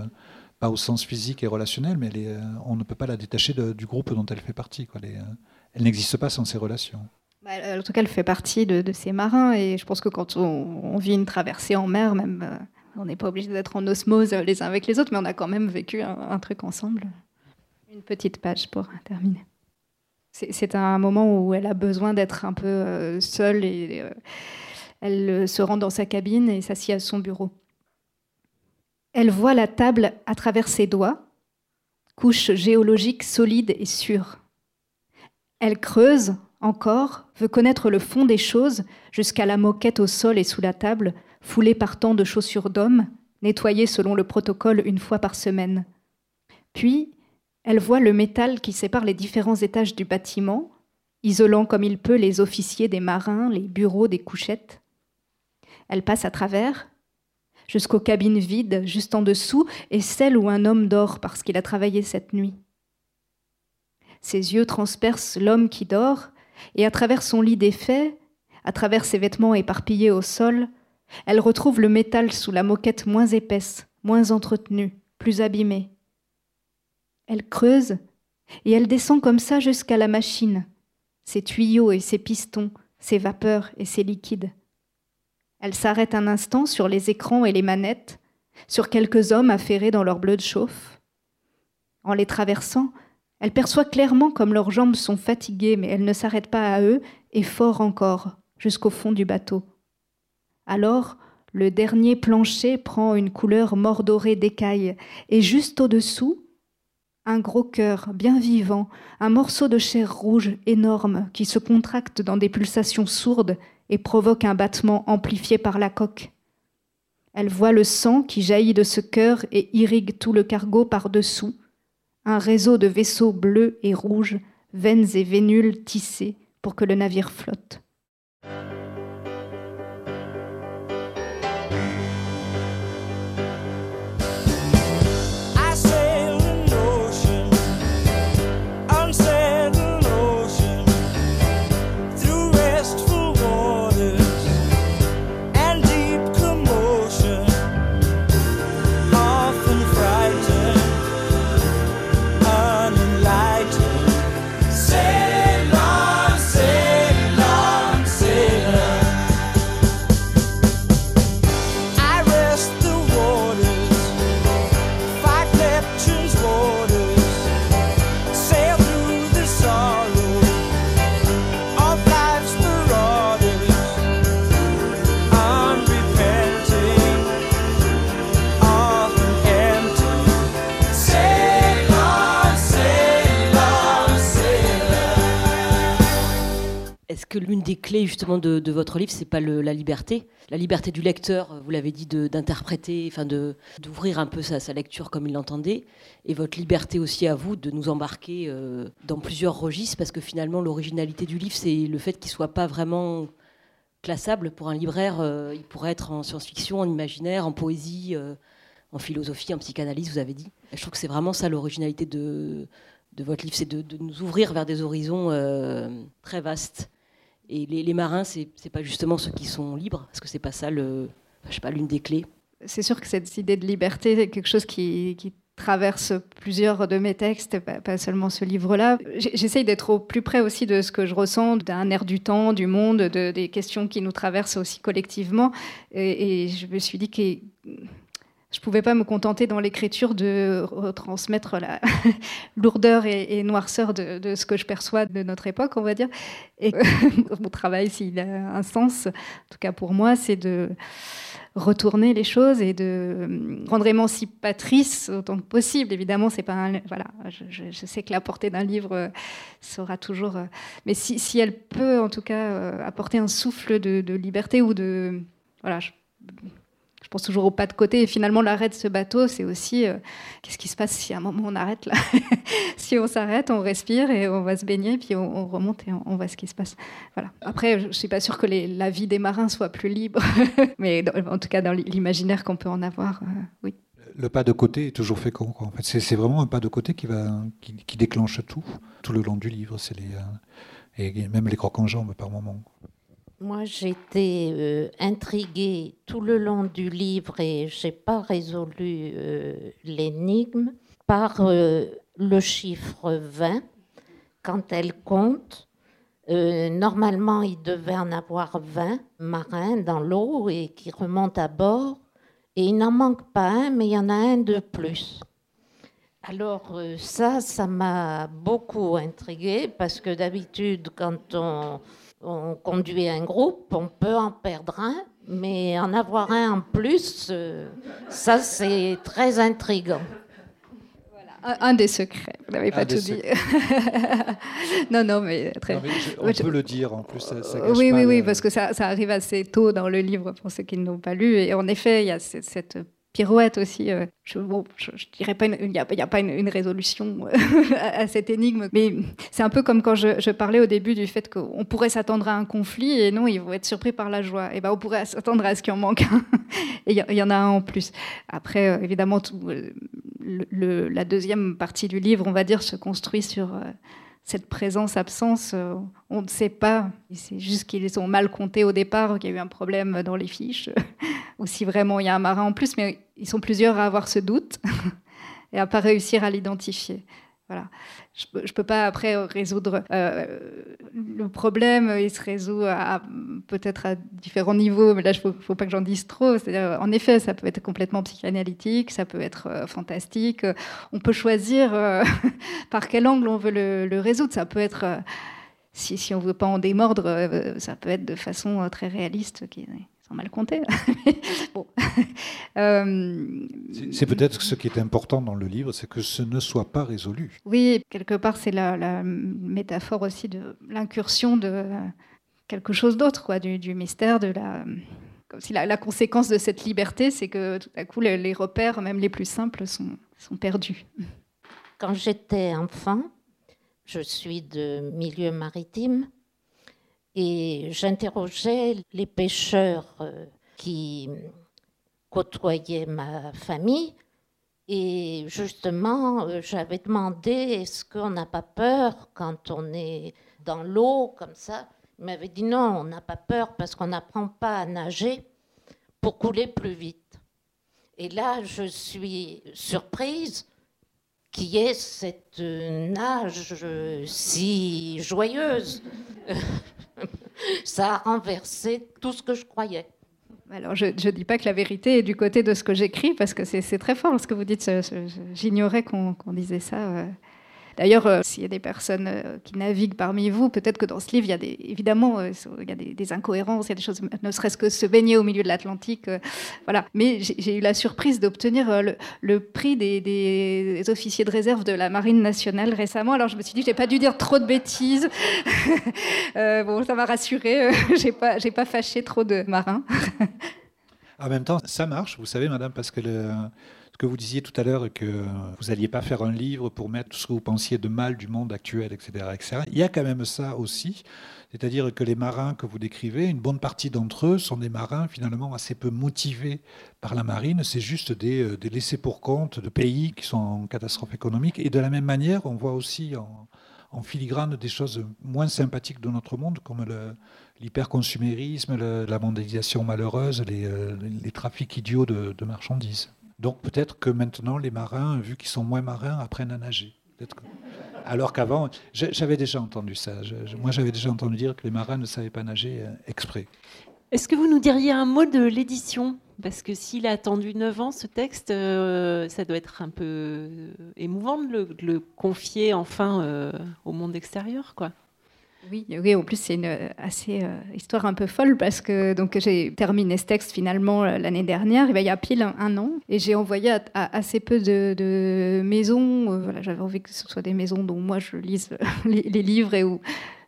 pas au sens physique et relationnel, mais elle est, euh, on ne peut pas la détacher de- du groupe dont elle fait partie. Quoi. Elle, elle n'existe pas sans ces relations. Bah, en tout cas, elle fait partie de, ces marins et je pense que quand on, vit une traversée en mer, même, euh, on n'est pas obligé d'être en osmose les uns avec les autres, mais on a quand même vécu un, truc ensemble. Une petite page pour terminer. C'est un moment où elle a besoin d'être un peu euh, seule et euh, elle se rend dans sa cabine et s'assied à son bureau. Elle voit la table à travers ses doigts, couche géologique solide et sûre. Elle creuse encore, veut connaître le fond des choses jusqu'à la moquette au sol et sous la table, foulée par tant de chaussures d'hommes, nettoyées selon le protocole une fois par semaine. Puis, elle voit le métal qui sépare les différents étages du bâtiment, isolant comme il peut les officiers des marins, les bureaux des couchettes. Elle passe à travers, jusqu'aux cabines vides juste en dessous, et celle où un homme dort parce qu'il a travaillé cette nuit. Ses yeux transpercent l'homme qui dort, et à travers son lit défait, à travers ses vêtements éparpillés au sol, elle retrouve le métal sous la moquette moins épaisse, moins entretenue, plus abîmée. Elle creuse, et elle descend comme ça jusqu'à la machine, ses tuyaux et ses pistons, ses vapeurs et ses liquides. Elle s'arrête un instant sur les écrans et les manettes, sur quelques hommes affairés dans leur bleu de chauffe. En les traversant, elle perçoit clairement comme leurs jambes sont fatiguées, mais elle ne s'arrête pas à eux, et fort encore, jusqu'au fond du bateau. Alors, le dernier plancher prend une couleur mordorée d'écailles, et juste au-dessous, un gros cœur bien vivant, un morceau de chair rouge énorme qui se contracte dans des pulsations sourdes et provoque un battement amplifié par la coque. Elle voit le sang qui jaillit de ce cœur et irrigue tout le cargo par-dessous, un réseau de vaisseaux bleus et rouges, veines et vénules tissées pour que le navire flotte. Que l'une des clés justement de, votre livre, c'est pas la liberté, la liberté du lecteur, vous l'avez dit, d'interpréter, enfin d'ouvrir un peu sa, lecture comme il l'entendait, et votre liberté aussi à vous de nous embarquer euh, dans plusieurs registres, parce que finalement l'originalité du livre, c'est le fait qu'il soit pas vraiment classable pour un libraire. euh, il pourrait être en science-fiction, en imaginaire, en poésie, euh, en philosophie, en psychanalyse, vous avez dit. Je trouve que c'est vraiment ça l'originalité de, votre livre, c'est de, nous ouvrir vers des horizons très vastes. Et les, les marins, c'est pas justement ceux qui sont libres, parce que c'est pas ça le, je sais pas, l'une des clés. C'est sûr que cette idée de liberté est quelque chose qui, traverse plusieurs de mes textes, pas, seulement ce livre-là. J'essaye d'être au plus près aussi de ce que je ressens, d'un air du temps, du monde, de- des questions qui nous traversent aussi collectivement. Et, et je me suis dit que je pouvais pas me contenter dans l'écriture de retransmettre la <laughs> lourdeur et, noirceur de, ce que je perçois de notre époque, on va dire. Et <laughs> mon travail, s'il a un sens, en tout cas pour moi, c'est de retourner les choses et de euh, rendre émancipatrice autant que possible. Évidemment, c'est pas voilà, je, sais que la portée d'un livre euh, sera toujours, euh, mais si, elle peut en tout cas apporter un souffle de, liberté ou de, voilà, pense toujours au pas de côté. Et finalement, l'arrêt de ce bateau, c'est aussi euh, qu'est-ce qui se passe si à un moment on arrête là <laughs> Si on s'arrête, on respire et on va se baigner, puis on, on remonte et on, voit ce qui se passe. Voilà. Après, je ne suis pas sûre que la vie des marins soit plus libre, <laughs> mais en tout cas dans l'imaginaire qu'on peut en avoir, euh, oui. Le pas de côté est toujours fécond. quoi. En fait, c'est vraiment un pas de côté qui, déclenche tout, tout le long du livre. Euh, et même les crocs en jambes par moment. Moi, j'étais euh, intriguée tout le long du livre et j'ai pas résolu euh, l'énigme par euh, le chiffre 20. Quand elle compte, euh, normalement, il devait en avoir 20 marins dans l'eau et qui remontent à bord. Et il n'en manque pas un, mais il y en a un de plus. Alors ça, ça m'a beaucoup intriguée parce que d'habitude, quand on, on conduit un groupe, on peut en perdre un, mais en avoir un en plus, euh, ça c'est très intriguant. Un, un des secrets, vous n'avez pas tout dit. <laughs> non, non, mais très Non, mais je- on je- peut le dire en plus. Ça, oui, oui, oui, le- parce que ça, ça arrive assez tôt dans le livre pour ceux qui ne l'ont pas lu. Et en effet, il y a cette, cette pirouette aussi. euh, je, je, dirais pas, il n'y a, a pas une, résolution euh, <laughs> à, cette énigme, mais c'est un peu comme quand je, parlais au début du fait qu'on pourrait s'attendre à un conflit et non, ils vont être surpris par la joie. Et ben, on pourrait s'attendre à ce qu'il en manque un. <laughs> Et il y, en a un en plus. Après, euh, évidemment, la deuxième partie du livre, on va dire, se construit sur cette présence-absence. euh, on ne sait pas. C'est juste qu'ils sont mal comptés au départ, qu'il y a eu un problème dans les fiches, <laughs> ou si vraiment il y a un marin en plus, mais ils sont plusieurs à avoir ce doute <laughs> et à pas réussir à l'identifier. Je ne peux pas après résoudre euh, le problème. Il se résout peut-être à différents niveaux, mais là, il ne faut, pas que j'en dise trop. En effet, ça peut être complètement psychanalytique, ça peut être euh, fantastique. On peut choisir euh, <laughs> par quel angle on veut le, résoudre. Ça peut être, euh, si, on ne veut pas en démordre, euh, ça peut être de façon euh, très réaliste, mal <laughs> bon. <laughs> Euh, C'est- C'est peut-être ce qui est important dans le livre, c'est que ce ne soit pas résolu. oui, quelque part, c'est la, la métaphore aussi de l'incursion de quelque chose d'autre, quoi, du, du mystère, de la. Comme si la, la conséquence de cette liberté, c'est que tout à coup, les, les repères, même les plus simples, sont, sont perdus. Quand j'étais enfant, je suis de milieu maritime et j'interrogeais les pêcheurs euh, qui côtoyaient ma famille et justement euh, j'avais demandé est-ce qu'on n'a pas peur quand on est dans l'eau comme ça? Ils m'avaient dit non, on n'a pas peur parce qu'on n'apprend pas à nager pour couler plus vite. Et là, je suis surprise qu'il y ait cette nage si joyeuse. <laughs> <laughs> Ça a renversé tout ce que je croyais. Alors, je ne dis pas que la vérité est du côté de ce que j'écris, parce que c'est très fort ce que vous dites. J'ignorais qu'on qu'on disait ça. euh. D'ailleurs, euh, s'il y a des personnes euh, qui naviguent parmi vous, peut-être que dans ce livre, il y a des, évidemment, euh, il y a des, incohérences, il y a des choses, ne serait-ce que se baigner au milieu de l'Atlantique. voilà. Mais j'ai eu la surprise d'obtenir le, prix des, officiers de réserve de la Marine nationale récemment. Alors, je me suis dit j'ai pas dû dire trop de bêtises. <laughs> Bon, ça m'a rassurée. <laughs> j'ai pas, pas fâché trop de marins. <laughs> En même temps, ça marche, vous savez, madame, parce que le- ce que vous disiez tout à l'heure, que vous n'alliez pas faire un livre pour mettre tout ce que vous pensiez de mal du monde actuel, etc., etc. Il y a quand même ça aussi. C'est-à-dire que les marins que vous décrivez, une bonne partie d'entre eux sont des marins finalement assez peu motivés par la marine. C'est juste des, euh, laissés pour compte de pays qui sont en catastrophe économique. Et de la même manière, on voit aussi en, filigrane des choses moins sympathiques de notre monde, comme l'hyperconsumérisme, la mondialisation malheureuse, les, euh, trafics idiots de marchandises. Donc peut-être que maintenant, les marins, vu qu'ils sont moins marins, apprennent à nager. Alors qu'avant, j'avais déjà entendu ça. Moi, j'avais déjà entendu dire que les marins ne savaient pas nager euh, exprès. Est-ce que vous nous diriez un mot de l'édition? Parce que s'il a attendu 9 ans, ce texte, euh, ça doit être un peu euh, émouvant de le, confier enfin au monde extérieur, quoi. Oui, en plus c'est une euh, assez euh, histoire un peu folle parce que donc j'ai terminé ce texte finalement euh, l'année dernière, il y a pile un, an, et j'ai envoyé à, assez peu de, maisons. voilà, j'avais envie que ce soit des maisons dont moi je lise <laughs> les, les livres et où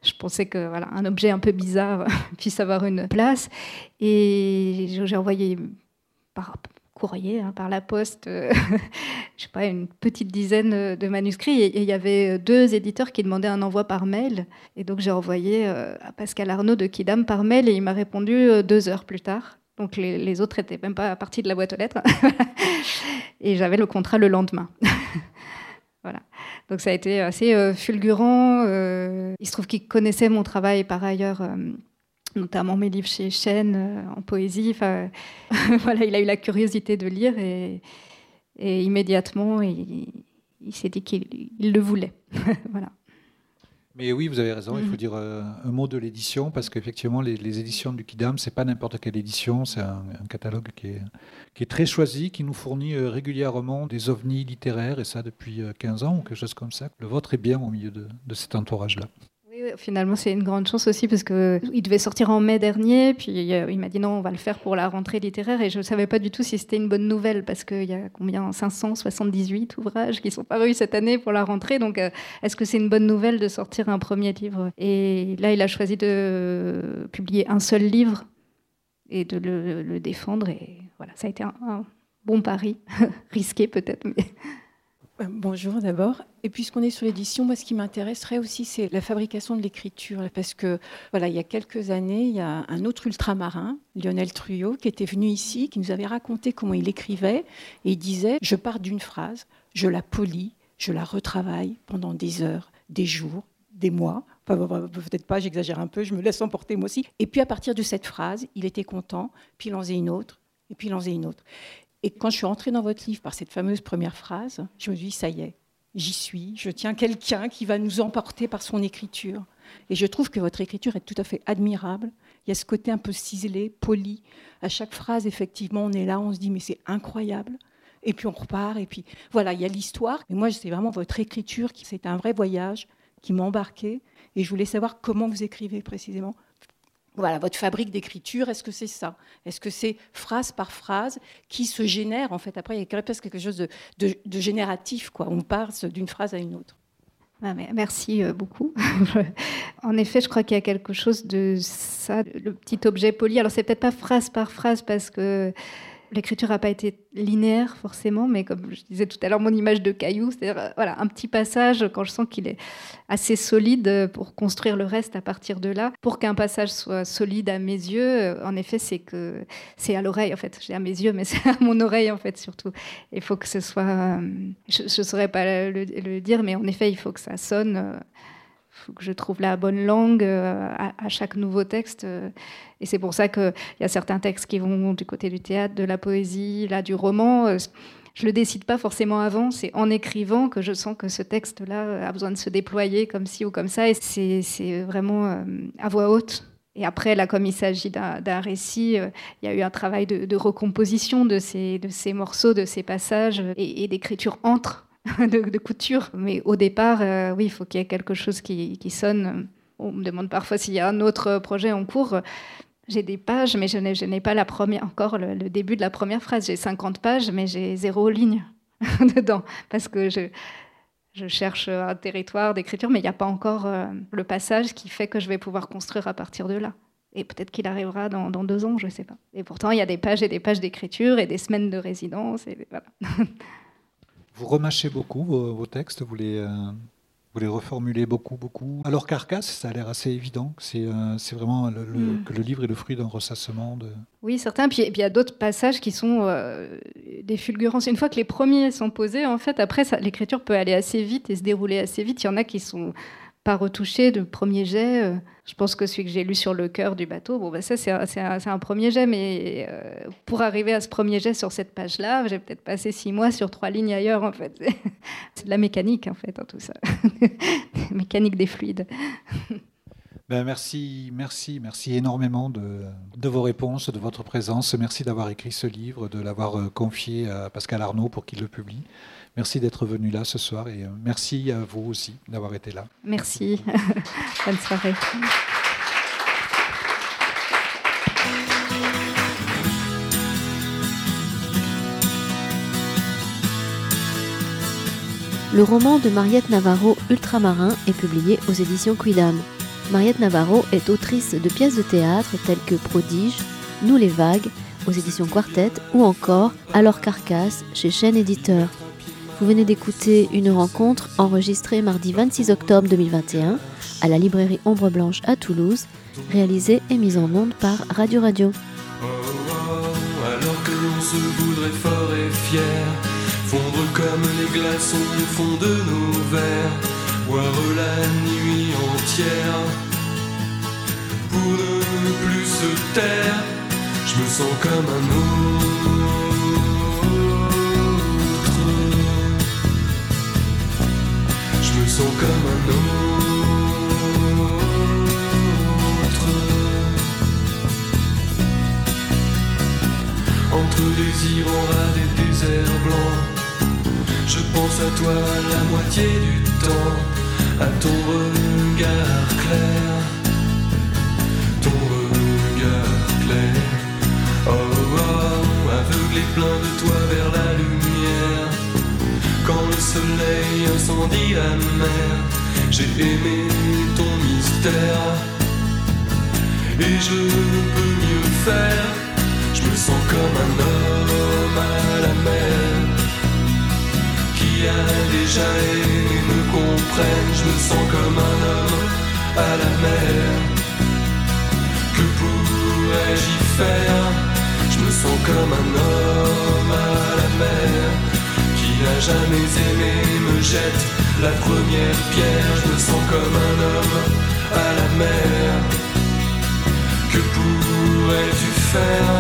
je pensais que voilà un objet un peu bizarre <laughs> puisse avoir une place, et j'ai envoyé par courrier, hein, par la poste, euh, <laughs> je sais pas, une petite dizaine euh, de manuscrits. Et il y avait deux éditeurs qui demandaient un envoi par mail. Et donc j'ai envoyé euh, à Pascal Arnaud de Kidam par mail et il m'a répondu euh, deux heures plus tard. Donc les, les autres n'étaient même pas partis de la boîte aux lettres. <laughs> et j'avais le contrat le lendemain. <laughs> voilà. Donc ça a été assez euh, fulgurant. euh, il se trouve qu'il connaissait mon travail par ailleurs. Notamment mes livres chez Chêne euh, en poésie. Enfin, <laughs> voilà, il a eu la curiosité de lire et, et immédiatement, il, il s'est dit qu'il il le voulait. <laughs> voilà. Mais oui, vous avez raison, il faut Mhm. dire euh, un mot de l'édition, parce qu'effectivement, les, les éditions du Kidam, c'est pas n'importe quelle édition, c'est un, un catalogue qui est, qui est très choisi, qui nous fournit euh, régulièrement des ovnis littéraires, et ça depuis euh, 15 ans ou quelque chose comme ça. Le vôtre est bien au milieu de, de cet entourage-là. Finalement, c'est une grande chance aussi parce que il devait sortir en mai dernier, puis euh, il m'a dit non, on va le faire pour la rentrée littéraire, et je ne savais pas du tout si c'était une bonne nouvelle parce qu'il y a combien 578 ouvrages qui sont parus cette année pour la rentrée, donc euh, est-ce que c'est une bonne nouvelle de sortir un premier livre? Et là, il a choisi de publier un seul livre et de le, défendre, et voilà, ça a été un, un bon pari, <laughs> risqué peut-être, mais Bonjour d'abord. Et puisqu'on est sur l'édition, moi ce qui m'intéresserait aussi, c'est la fabrication de l'écriture. Parce que voilà, il y a quelques années, il y a un autre ultramarin, Lionel Truyot, qui était venu ici, qui nous avait raconté comment il écrivait. Et il disait Je pars d'une phrase, je la polis, je la retravaille pendant des heures, des jours, des mois. Enfin, peut-être pas, j'exagère un peu, je me laisse emporter moi aussi. Et puis à partir de cette phrase, il était content, puis il en faisait une autre, et puis il en faisait une autre. Et quand je suis rentrée dans votre livre par cette fameuse première phrase, je me suis dit, ça y est, j'y suis, je tiens quelqu'un qui va nous emporter par son écriture. Et je trouve que votre écriture est tout à fait admirable. Il y a ce côté un peu ciselé, poli. À chaque phrase, effectivement, on est là, on se dit, mais c'est incroyable. Et puis on repart, et puis voilà, il y a l'histoire. Mais moi, c'est vraiment votre écriture, qui c'est un vrai voyage qui m'a embarqué. Et je voulais savoir comment vous écrivez précisément. Voilà, votre fabrique d'écriture, est-ce que c'est ça? Est-ce que c'est phrase par phrase qui se génère En fait, après, il y a quelque chose de, de- génératif. Quoi. On passe d'une phrase à une autre. Ah, Merci euh, beaucoup. <laughs> en effet, je crois qu'il y a quelque chose de ça, le petit objet poli. Alors, c'est peut-être pas phrase par phrase parce que l'écriture n'a pas été linéaire forcément, mais comme je disais tout à l'heure, mon image de caillou, c'est-à-dire euh, voilà, un petit passage quand je sens qu'il est assez solide euh, pour construire le reste à partir de là. Pour qu'un passage soit solide à mes yeux, euh, en effet, c'est que c'est à l'oreille en fait. J'ai à mes yeux, mais <laughs> c'est à mon oreille en fait surtout. Il faut que ce soit. je ne saurais pas le, le dire, mais en effet, il faut que ça sonne. Que je trouve la bonne langue euh, à, chaque nouveau texte. euh, et c'est pour ça qu'il y a certains textes qui vont du côté du théâtre, de la poésie, là, du roman. euh, je ne le décide pas forcément avant, c'est en écrivant que je sens que ce texte-là a besoin de se déployer comme ci ou comme ça. Et c'est vraiment à voix haute. Et après, là, comme il s'agit d'un récit, il y a eu un travail de, recomposition de ces, de ces morceaux, de ces passages et d'écriture entre, <laughs> de, couture. Mais au départ, euh, oui, il faut qu'il y ait quelque chose qui, qui sonne. On me demande parfois s'il y a un autre projet en cours. J'ai des pages, mais je n'ai pas la première, encore le, le début de la première phrase. J'ai 50 pages, mais j'ai zéro ligne <laughs> dedans. Parce que je, je cherche un territoire d'écriture, mais il n'y a pas encore euh, le passage qui fait que je vais pouvoir construire à partir de là. Et peut-être qu'il arrivera dans, dans deux ans, je ne sais pas. Et pourtant, il y a des pages et des pages d'écriture et des semaines de résidence. Et voilà. <laughs> Vous remâchez beaucoup vos, vos textes, vous les, euh, vous les reformulez beaucoup, beaucoup. Alors Carcasse, ça a l'air assez évident. C'est euh, vraiment le, le- Mm. que le livre est le fruit d'un ressassement de. Oui, certains. Puis et puis il y a d'autres passages qui sont euh, des fulgurances. Une fois que les premiers sont posés, en fait, après, l'écriture peut aller assez vite et se dérouler assez vite. Il y en a qui sont pas retouchés de premier jet. Euh, Je pense que celui que j'ai lu sur le cœur du bateau, bon, bah ça, c'est un premier jet. Mais euh, pour arriver à ce premier jet sur cette page-là, j'ai peut-être passé six mois sur trois lignes ailleurs, en fait. <laughs> C'est de la mécanique, en fait, hein, tout ça. <laughs> mécanique des fluides. Ben, merci, merci, merci énormément de, de vos réponses, de votre présence. Merci d'avoir écrit ce livre, de l'avoir euh, confié à Pascal Arnaud pour qu'il le publie. Merci d'être venu là ce soir et euh, merci à vous aussi d'avoir été là. Merci. <laughs> Bonne soirée. Le roman de Mariette Navarro, Ultramarin, est publié aux éditions Quidam. Mariette Navarro est autrice de pièces de théâtre telles que Prodige, Nous les vagues, aux éditions Quartet, ou encore Alors Carcasse, chez Chêne Éditeur. Vous venez d'écouter une rencontre enregistrée mardi 26 octobre 2021 à la librairie Ombre Blanche à Toulouse, réalisée et mise en onde par Radio Radio. Oh, oh, alors que l'on se voudrait fort et fier, fondre comme les glaçons au fond de nos verres, boire la nuit entière pour ne plus se taire. Je me sens comme un autre. Sens comme un autre. Entre des rats et déserts blancs, je pense à toi la moitié du temps, à ton regard clair, ton regard clair. Oh, oh, aveuglé plein de toi vers la lumière. Quand le soleil incendie la mer, j'ai aimé ton mystère. Et je peux mieux faire, je me sens comme un homme à la mer qui a déjà aimé me comprenne. Je me sens comme un homme à la mer. Que pourrais-je y faire? Je me sens comme un homme à la mer n'a jamais aimé me jette la première pierre. Je me sens comme un homme à la mer. Que pourrais-tu faire?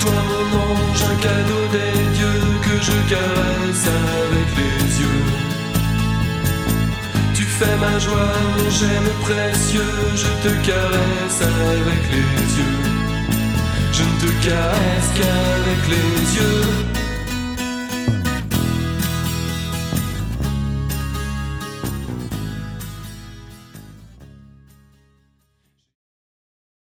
Toi mon ange, un cadeau des dieux que je caresse avec les yeux. Tu fais ma joie, mon gemme précieux, je te caresse avec les yeux. Je ne te caresse qu'avec les yeux.